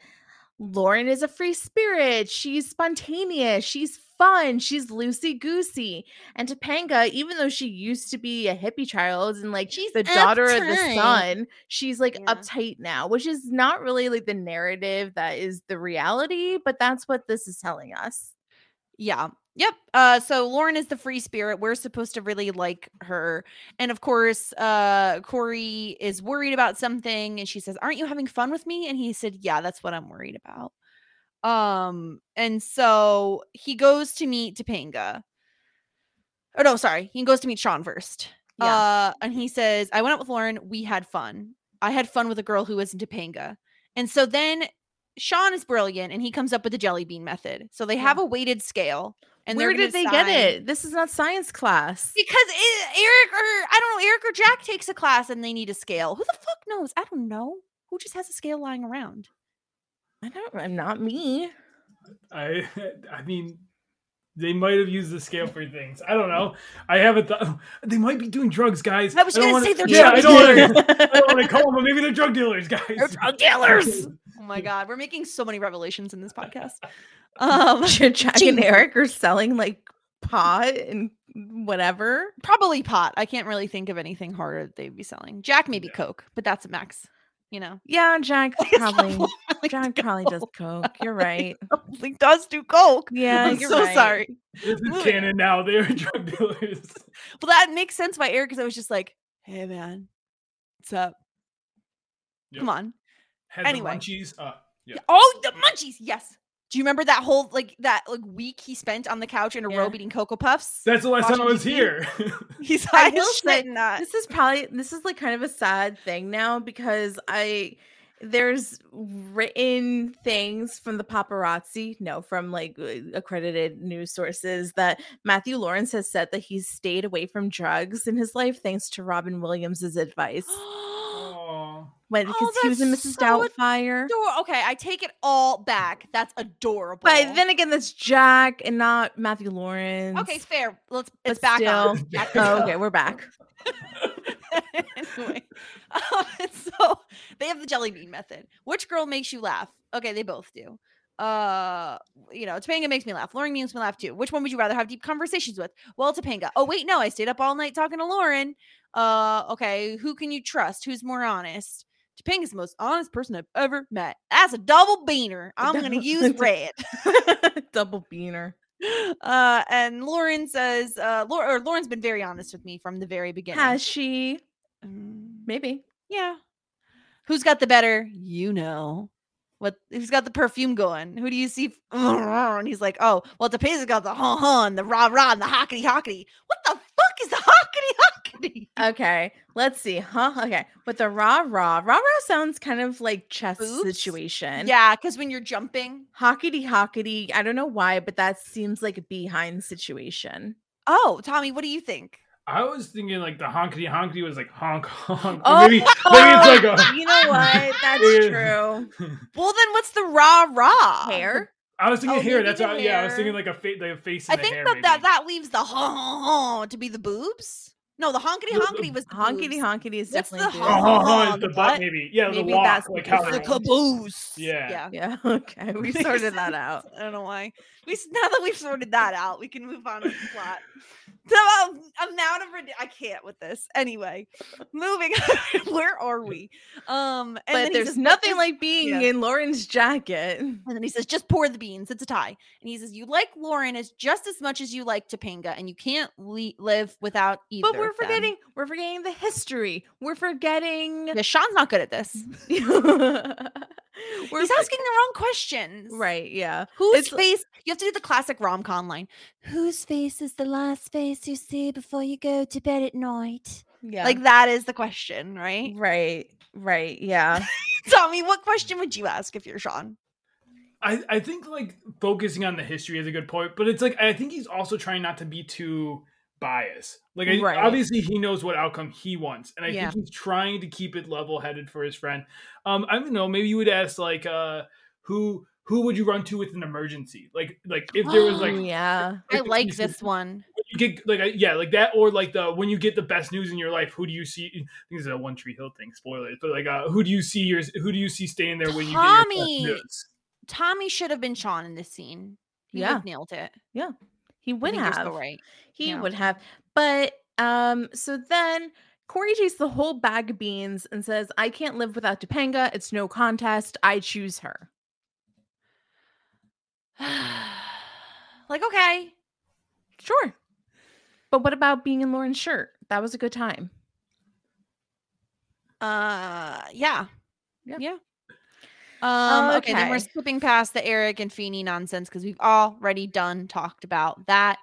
Lauren is a free spirit. She's spontaneous. She's fun. She's loosey goosey. And Topanga, even though she used to be a hippie child and like She's the daughter of the sun, she's like Yeah. uptight now, which is not really like the narrative that is the reality, but that's what this is telling us. Yeah. Yep. Uh so Lauren is the free spirit. We're supposed to really like her. And of course, uh Cory is worried about something and she says, "Aren't you having fun with me?" And he said, "Yeah, that's what I'm worried about." Um and so he goes to meet Topanga. Oh no, sorry. He goes to meet Shawn first. Yeah. Uh and he says, "I went out with Lauren. We had fun. I had fun with a girl who was in Topanga." And so then Shawn is brilliant and he comes up with the jelly bean method. So they Yeah. have a weighted scale. And Where did they get it? This is not science class. Because it, Eric or I don't know, Eric or Jack takes a class and they need a scale. Who the fuck knows? I don't know. Who just has a scale lying around? I don't I'm not me. I I mean they might have used the scale for things. I don't know. I haven't thought they might be doing drugs, guys. I was don't gonna wanna- say they're yeah, drug I don't wanna- dealers. I don't want to call them, but maybe they're drug dealers, guys. They're drug dealers. Oh my god, we're making so many revelations in this podcast. Um Jack Jeez. and Eric are selling like pot and whatever. probably pot. I can't really think of anything harder that they'd be selling. Jack maybe Yeah. Coke, but that's a max. You know, Yeah, Jack It's probably not really Jack probably does coke. You're right. probably does do Coke. Yeah, I'm you're so right. sorry. This is Moving. canon now. They're drug dealers. Well, that makes sense by Eric because I was just like, hey man, what's up? Yep. Come on. Had Anyway. the munchies. Uh, yeah. Oh, the munchies. Yes. Do you remember that whole like that like week he spent on the couch in a Yeah. robe eating cocoa puffs? That's the last time I was TV? here. He's I will say, shit that. This is probably this is like kind of a sad thing now because I there's written things from the paparazzi, no, from like uh, accredited news sources that Matthew Lawrence has said that he's stayed away from drugs in his life thanks to Robin Williams's advice. Aw. When because Oh, he was in Mrs. so Doubtfire. Ador- okay, I take it all back. That's adorable. But then again, that's Jack and not Matthew Lawrence. okay, fair. Let's but it's back on. still- Back Oh, okay, we're back. anyway, um, so they have the jelly bean method. Which girl makes you laugh? Okay, they both do. Uh, you know, Topanga makes me laugh. Lauren makes me laugh too. Which one would you rather have deep conversations with? Well, Topanga. Oh wait, no, I stayed up all night talking to Lauren. Uh, okay, who can you trust? Who's more honest? Topanga's the most honest person I've ever met. That's a double beaner. I'm gonna use red. Double beaner. Uh, and Lauren says, uh, Lau- or Lauren's been very honest with me from the very beginning. Has she? Mm, Maybe. yeah. Who's got the better? You know. What who's got the perfume going? Who do you see? And he's like, oh, well, Topanga's got the huh huh and the rah rah and the hockety hockety. What the fuck is the hockety hockety? Okay, let's see. Huh? Okay. With the rah rah, rah rah sounds kind of like chess Boobs? situation. Yeah, because when you're jumping. Hockety hockety. I don't know why, but that seems like a behind situation. Oh, Tommy, what do you think? I was thinking like the honkety honkety was like honk honk. or Oh, maybe maybe it's like a. you know what? That's Yeah. true. Well, then what's the rah rah? Hair. I was thinking Oh, hair. That's the what. Yeah, I was thinking like a fa- like a face. I And a think hair, that, that maybe. that leaves the huh huh huh to be the boobs. No, the honkety The- the honkety was the Honkety boobs. honkety is What's definitely. the Oh, boobs. huh, huh, it's the the butt? butt maybe. Yeah, Maybe the walk that's like how you're the they caboose. Yeah. Yeah. Yeah. Okay. We sorted that out. I don't know why. We now that we've sorted that out, we can move on with the plot. So um, amount of I can't with this. Anyway, moving. on. Where are we? Um, and But there's says, nothing this-" like being yeah. in Lauren's jacket. And then he says, "Just pour the beans. It's a tie." And he says, "You like Lauren as just as much as you like Topanga, and you can't le- live without either." But we're of them." forgetting. We're forgetting the history. We're forgetting. Yeah, Shawn's not good at this. we're He's for- asking the wrong questions. Right. Yeah. Whose It's- face? You have to do the classic rom com line. Whose face is the last face you see before you go to bed at night? Yeah. Like that is the question, right? Right. Right. Yeah. Tommy, what question would you ask if you're Shawn? I, I think like focusing on the history is a good point, but it's like I think he's also trying not to be too biased. Like I, Right. obviously he knows what outcome he wants, and I Yeah. think he's trying to keep it level headed for his friend. Um, I don't know. Maybe you would ask like, uh, who who would you run to with an emergency? Like like if there was like Oh, yeah. I if like you said- this one. you get like uh, yeah like that or like the when you get the best news in your life who do you see I think this is a one tree hill thing spoilers but like uh who do you see yours who do you see staying there when you Tommy! get your best news Tommy should have been Shawn in this scene. He Yeah. nailed it. He would have. right. He Yeah. would have. But um, so then Cory takes the whole bag of beans and says, I can't live without Topanga. It's no contest. I choose her. like okay, Sure. But what about being in Lauren's shirt? That was a good time. uh, yeah, Yeah. yeah. Um, okay. then we're skipping past the Eric and Feeny nonsense because we've already done talked about that.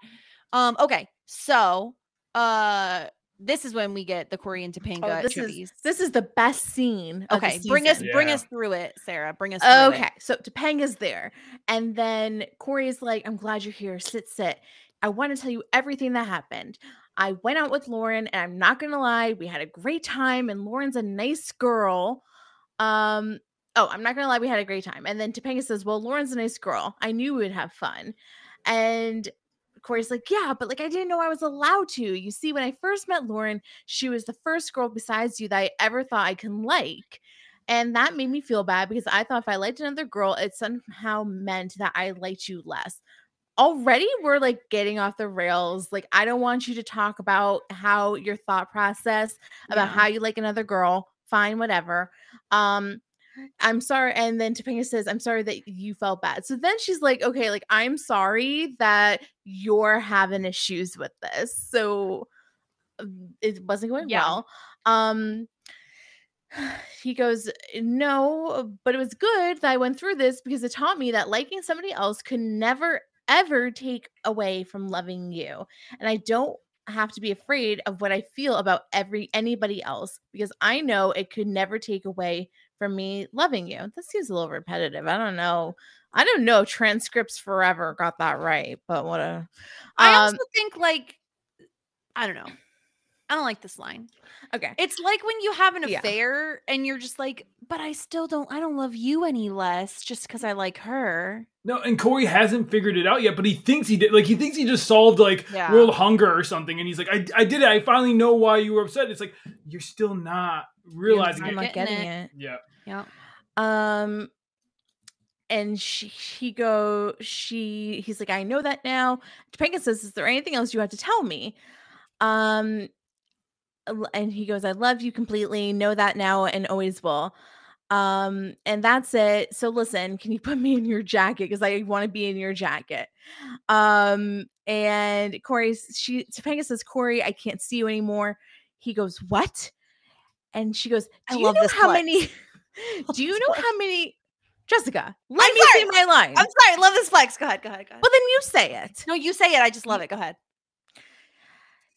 Um, okay, so uh, this is when we get the Cory and Topanga Oh, this tribbies. is this is the best scene. okay. Bring us, season. bring us through it, Sarah. Bring us. Through Okay, It. so Topanga's there, and then Cory's like, "I'm glad you're here. Sit, sit. I want to tell you everything that happened. I went out with Lauren, and I'm not gonna lie, we had a great time. And Lauren's a nice girl. Um, oh, I'm not gonna lie, we had a great time. And then Topanga says, "Well, Lauren's a nice girl. I knew we would have fun." And Cory's like, "Yeah, but like I didn't know I was allowed to. You see, when I first met Lauren, she was the first girl besides you that I ever thought I can like." And that made me feel bad because I thought if I liked another girl, it somehow meant that I liked you less. Already, we're like getting off the rails. Like, I don't want you to talk about how your thought process about Yeah. how you like another girl. Fine, whatever. Um, I'm sorry. And then Topanga says, I'm sorry that you felt bad. So then she's like, okay, like, I'm sorry that you're having issues with this. So um, it wasn't going Yeah. well. Um, he goes, No, but it was good that I went through this because it taught me that liking somebody else could never, ever take away from loving you. And I don't have to be afraid of what I feel about every anybody else because I know it could never take away from me loving you. This seems a little repetitive. I don't know. I don't know transcripts forever got that right, but what a I um, also think like I don't know. I don't like this line. okay. It's like when you have an Yeah. affair and you're just like, but I still don't I don't love you any less just because I like her. no and cory hasn't figured it out yet but he thinks he did like he thinks he just solved like Yeah. world hunger or something and he's like I, I did it i finally know why you were upset it's like you're still not realizing I'm it not Getting getting it. it. yeah Yeah. Um and she he go she he's like, I know that now. Topanga says, Is there anything else you have to tell me? Um and he goes, I love you completely, know that now and always will. Um, and that's it. So listen, can you put me in your jacket? Because I want to be in your jacket. Um, and Cory, she Topanga says, Cory, I can't see you anymore. He goes, What? And she goes, I Do you love know this how many? Do you know how many? Jessica, let I'm me say my line. I'm sorry. I love this flex. Go ahead. Go ahead. Go ahead. But then you say it. no, you say it. I just love it. Go ahead.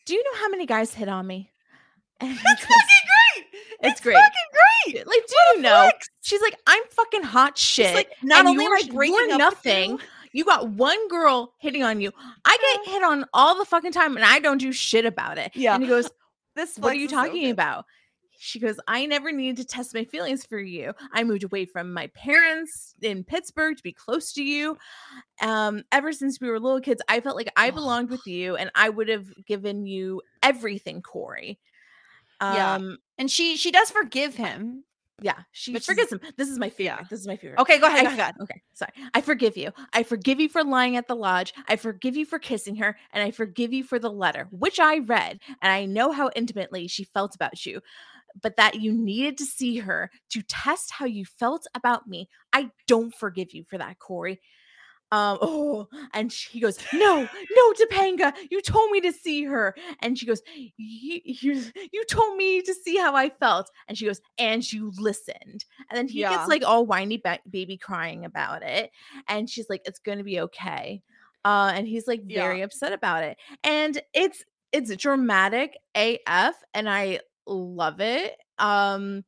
Do you know how many guys hit on me? That's goes, fucking great. It's great. fucking great. Like, do What you know? flex. She's like, I'm fucking hot She's shit. like, not only you're, I you're up nothing. you- You got one girl hitting on you. I get uh-huh. hit on all the fucking time, and I don't do shit about it. Yeah. And he goes, This "What are you so talking good. about?" She goes, "I never needed to test my feelings for you. I moved away from my parents in Pittsburgh to be close to you. Um, ever since we were little kids, I felt like I belonged with you, and I would have given you everything, Cory." Yeah. Um, And she she does forgive him. yeah, she is- forgets him. This is my favorite. yeah. This is my favorite. Okay, go ahead. I go ahead. Okay, sorry. I forgive you. I forgive you for lying at the lodge. I forgive you for kissing her. And I forgive you for the letter, which I read. And I know how intimately she felt about you. But that you needed to see her to test how you felt about me. I don't forgive you for that, Cory. Um, oh, and she goes, No, no, Topanga, you told me to see her. And she goes, you, you, you told me to see how I felt. And she goes, And you listened. And then he Yeah. gets like all whiny ba- baby crying about it. And she's like, It's going to be okay. Uh, and he's like Yeah. very upset about it. And it's, it's dramatic AF. And I love it. Um,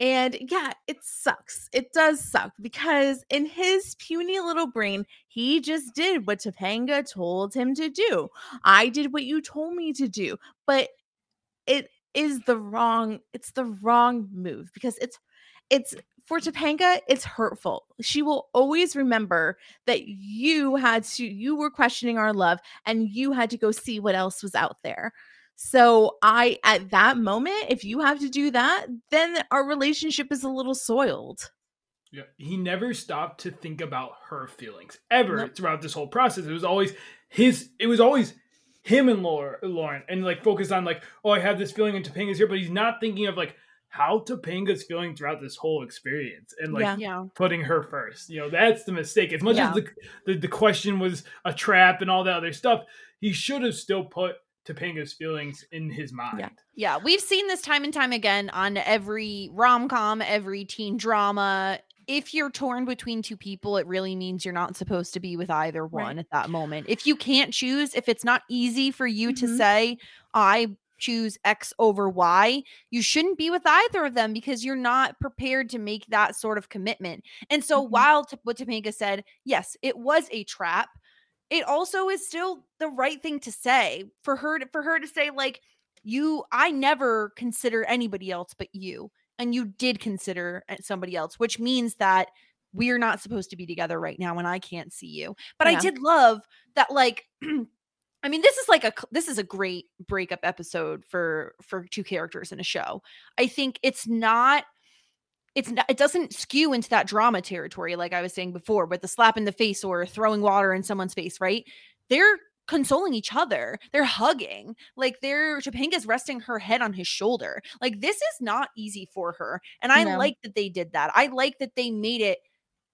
and yeah, it sucks. It does suck because in his puny little brain, he just did what Topanga told him to do. I did what you told me to do. But it is the wrong, it's the wrong move because it's it's for Topanga, it's hurtful. She will always remember that you had to, you were questioning our love and you had to go see what else was out there. So I at that moment, if you have to do that, then our relationship is a little soiled. Yeah, he never stopped to think about her feelings ever Nope. throughout this whole process. It was always his. It was always him and Laura, Lauren, and like focused on like, oh, I have this feeling, and Topanga's here, but he's not thinking of like how Topanga's feeling throughout this whole experience, and like Yeah. Yeah. putting her first. You know, that's the mistake. As much Yeah. as the, the the question was a trap and all that other stuff, he should have still put Topanga's feelings in his mind. Yeah, yeah, we've seen this time and time again on every rom com, every teen drama. If you're torn between two people, it really means you're not supposed to be with either Right. one at that moment. If you can't choose, if it's not easy for you to Mhm. say, I choose X over Y, you shouldn't be with either of them because you're not prepared to make that sort of commitment. And so, Mhm. while T- what Topanga said, yes, it was a trap, it also is still the right thing to say for her to, for her to say like you i never consider anybody else but you and you did consider uh, somebody else which means that we're not supposed to be together right now and i can't see you. But i did love that like i mean this is like a this is a great breakup episode for for two characters in a show. I think it's not it's not it doesn't skew into that drama territory like i was saying before with the slap in the face or throwing water in someone's face right they're consoling each other they're hugging like they're Topanga's resting her head on his shoulder like this is not easy for her and i No. like that they did that i like that they made it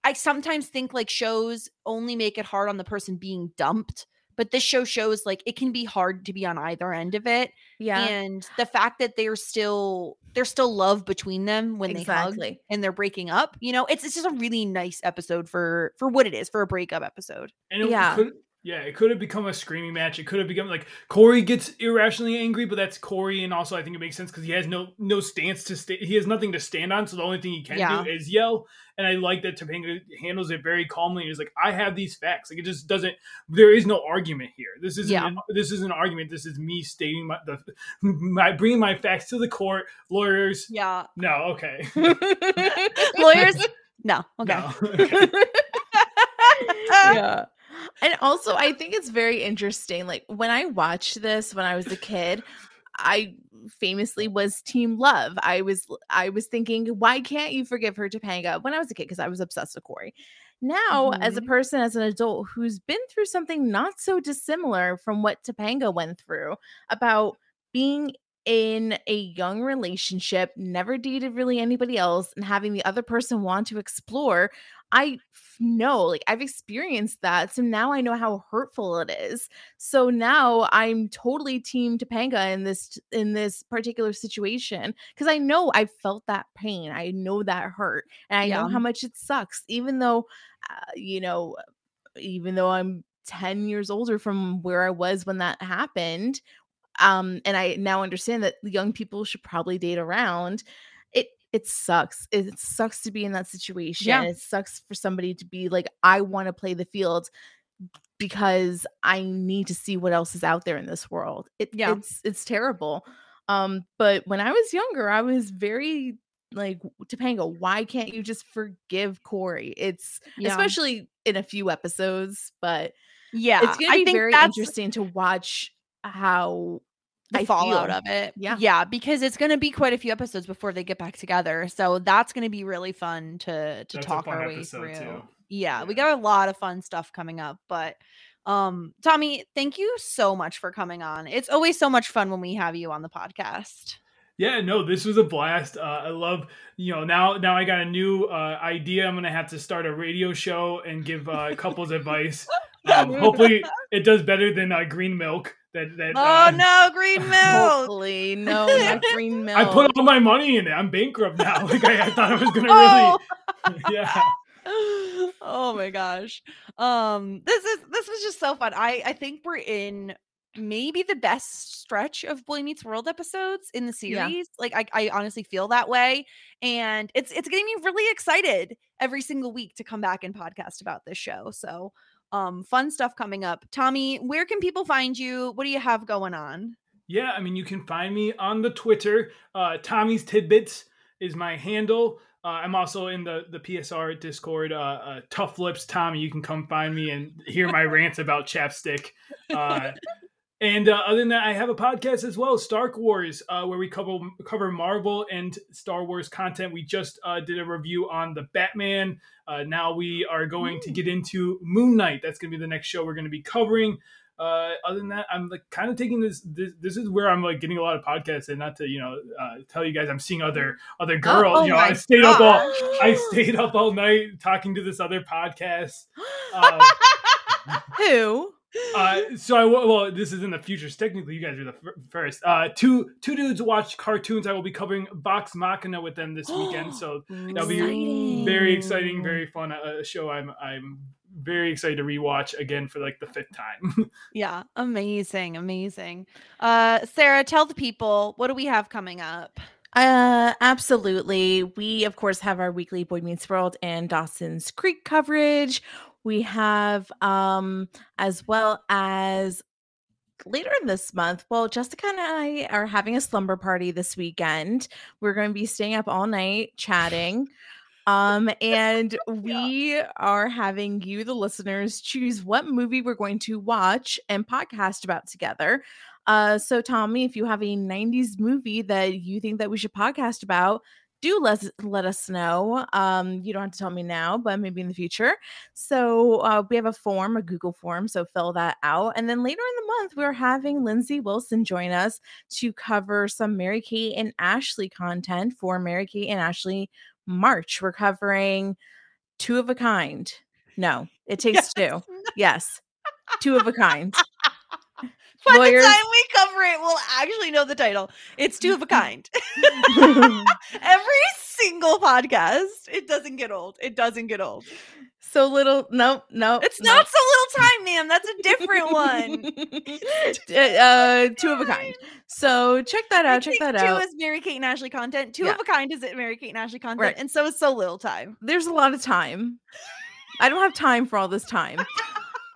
i sometimes think like shows only make it hard on the person being dumped but this show shows like it can be hard to be on either end of it Yeah. and the fact that they're still there's still love between them when they hug and they're breaking up you know it's, it's just a really nice episode for for what it is for a breakup episode And it Yeah. could yeah, it could have become a screaming match. It could have become like Cory gets irrationally angry, but that's Cory, and also I think it makes sense because he has no no stance to stay. He has nothing to stand on, so the only thing he can Yeah. do is yell. And I like that Topanga handles it very calmly. He's like, I have these facts. Like it just doesn't. There is no argument here. This isn't. Yeah. An, this is an argument. This is me stating my the my bringing my facts to the court. Lawyers, yeah no, okay, lawyers no okay no, okay. yeah. And also, I think it's very interesting. Like when I watched this when I was a kid, I famously was team love. I was I was thinking, why can't you forgive her Topanga when I was a kid? Because I was obsessed with Cory. Now, as a Mhm. person, as an adult who's been through something not so dissimilar from what Topanga went through about being in a young relationship, never dated really anybody else, and having the other person want to explore, I know, like I've experienced that. So now I know how hurtful it is. So now I'm totally team Topanga in this in this particular situation because I know I felt that pain. I know that hurt, and I Yeah. know how much it sucks. Even though, uh, you know, even though I'm 10 years older from where I was when that happened, um and i now understand that young people should probably date around it it sucks it sucks to be in that situation Yeah. it sucks for somebody to be like i want to play the field because i need to see what else is out there in this world it, Yeah. it's it's terrible um but when i was younger i was very like topanga why can't you just forgive cory it's Yeah. especially in a few episodes but yeah, it's gonna I be think very interesting to watch how the I fallout feel. of it. Yeah. yeah, because it's going to be quite a few episodes before they get back together. So that's going to be really fun to to That's talk our way through. too. Yeah, we got a lot of fun stuff coming up, but um Tommy, thank you so much for coming on. It's always so much fun when we have you on the podcast. Yeah, no, this was a blast. Uh, I love, you know, now now I got a new uh, idea. I'm gonna have to start a radio show and give uh, couples advice. Um, hopefully, it does better than uh, Green Milk. That that. Oh uh, no, green milk. Hopefully, no, not green milk. I put all my money in it. I'm bankrupt now. Like I, I thought I was gonna Oh. really. yeah. oh my gosh. Um this is this was just so fun. I I think we're in maybe the best stretch of Boy Meets World episodes in the Yeah. series. Like I I honestly feel that way and it's it's getting me really excited every single week to come back and podcast about this show. So um fun stuff coming up. Tommy, where can people find you? What do you have going on? Yeah, I mean, you can find me on the Twitter. Uh, Tommy's Tidbits is my handle. Uh, I'm also in the the PSR Discord. Uh, uh, Tough Lips Tommy, you can come find me and hear my rants about chapstick. And uh, other than that, I have a podcast as well, Stark Wars, uh, where we cover cover Marvel and Star Wars content. We just uh, did a review on the Batman. Uh, now we are going to get into Moon Knight. That's going to be the next show we're going to be covering. Uh, other than that, I'm like kind of taking this, this. This is where I'm like getting a lot of podcasts, and not to you know uh, tell you guys I'm seeing other other girls. oh you know, I stayed up all. I stayed up all night talking to this other podcast. Uh, Who? Uh, so I well, this is in the future. Technically, you guys are the fir- first. Uh, two two dudes watch cartoons. I will be covering Vox Machina with them this weekend. So that'll be very exciting, very fun uh, show. I'm I'm very excited to rewatch again for like the fifth time. Yeah, amazing, amazing. Uh Sarah, tell the people what do we have coming up? Uh, absolutely. We of course have our weekly Boy Meets World and Dawson's Creek coverage. We have um as well as later in this month. Well, Jessica and I are having a slumber party this weekend. We're going to be staying up all night chatting. Um, and we are having you, the listeners, choose what movie we're going to watch and podcast about together. Uh, so Tommy, if you have a 90s movie that you think that we should podcast about, do let us, let us know. Um, you don't have to tell me now, but maybe in the future. So uh, we have a form, a Google form, so fill that out. And then later in the month, we're having Lindsay Wilson join us to cover some Mary Kate and Ashley content for Mary Kate and Ashley March. We're covering two of a kind. No, it takes two. Yes, two of a kind. By Lawyers- the time we cover it, we'll actually know the title. It's two of a kind. Every single podcast. It doesn't get old. It doesn't get old. so little. No, no, It's no. not so little time, ma'am. That's a different one. uh, two of a kind. So check that I out. Check think that two out. is Mary Kate and Ashley content. Two Yeah. of a kind is it Mary Kate and Ashley content, Right. and so is so little time. There's a lot of time. I don't have time for all this time.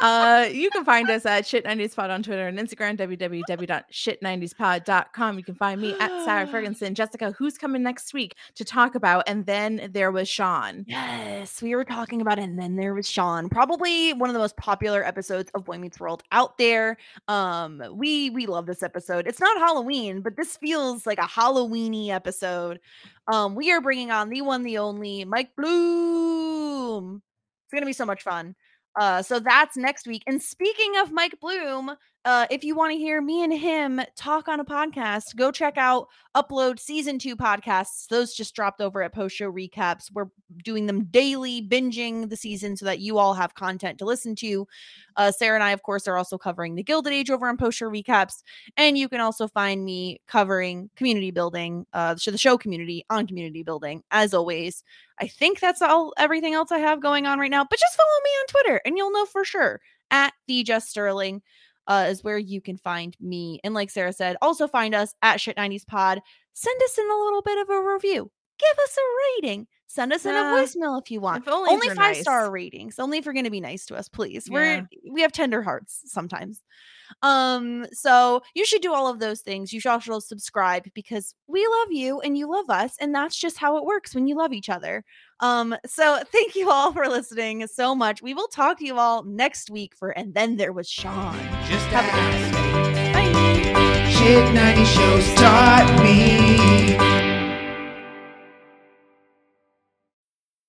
Uh, you can find us at shit90spod on Twitter and Instagram, www.shit90spod.com. You can find me at Sarah Ferguson. Jessica, who's coming next week to talk about? And then there was Shawn. Yes, we were talking about it, and then there was Shawn, probably one of the most popular episodes of Boy Meets World out there. Um, we we love this episode. It's not Halloween, but this feels like a Halloweeny episode. Um, we are bringing on the one, the only Mike Bloom. It's gonna be so much fun. Uh, so that's next week. And speaking of Mike Bloom, uh, if you want to hear me and him talk on a podcast, go check out Upload Season 2 podcasts. Those just dropped over at Post Show Recaps. We're doing them daily, binging the season so that you all have content to listen to. Uh, Sarah and I, of course, are also covering the Gilded Age over on Post Show Recaps. And you can also find me covering community building, uh, the show community on community building, as always. I think that's all everything else I have going on right now. But just follow me on Twitter and you'll know for sure at the Just Sterling uh, is where you can find me. And like Sarah said, also find us at Shit90s Pod. Send us in a little bit of a review. Give us a rating. Send us in a voicemail if you want. If only Only five nice. star ratings. Only if you're going to be nice to us, please. Yeah. We're we have tender hearts sometimes. Um, so you should do all of those things. You should also subscribe because we love you and you love us, and that's just how it works when you love each other. Um, so thank you all for listening so much. We will talk to you all next week for and then there was Shawn. Just Have a good ask. Bye. Shit 90 shows taught me.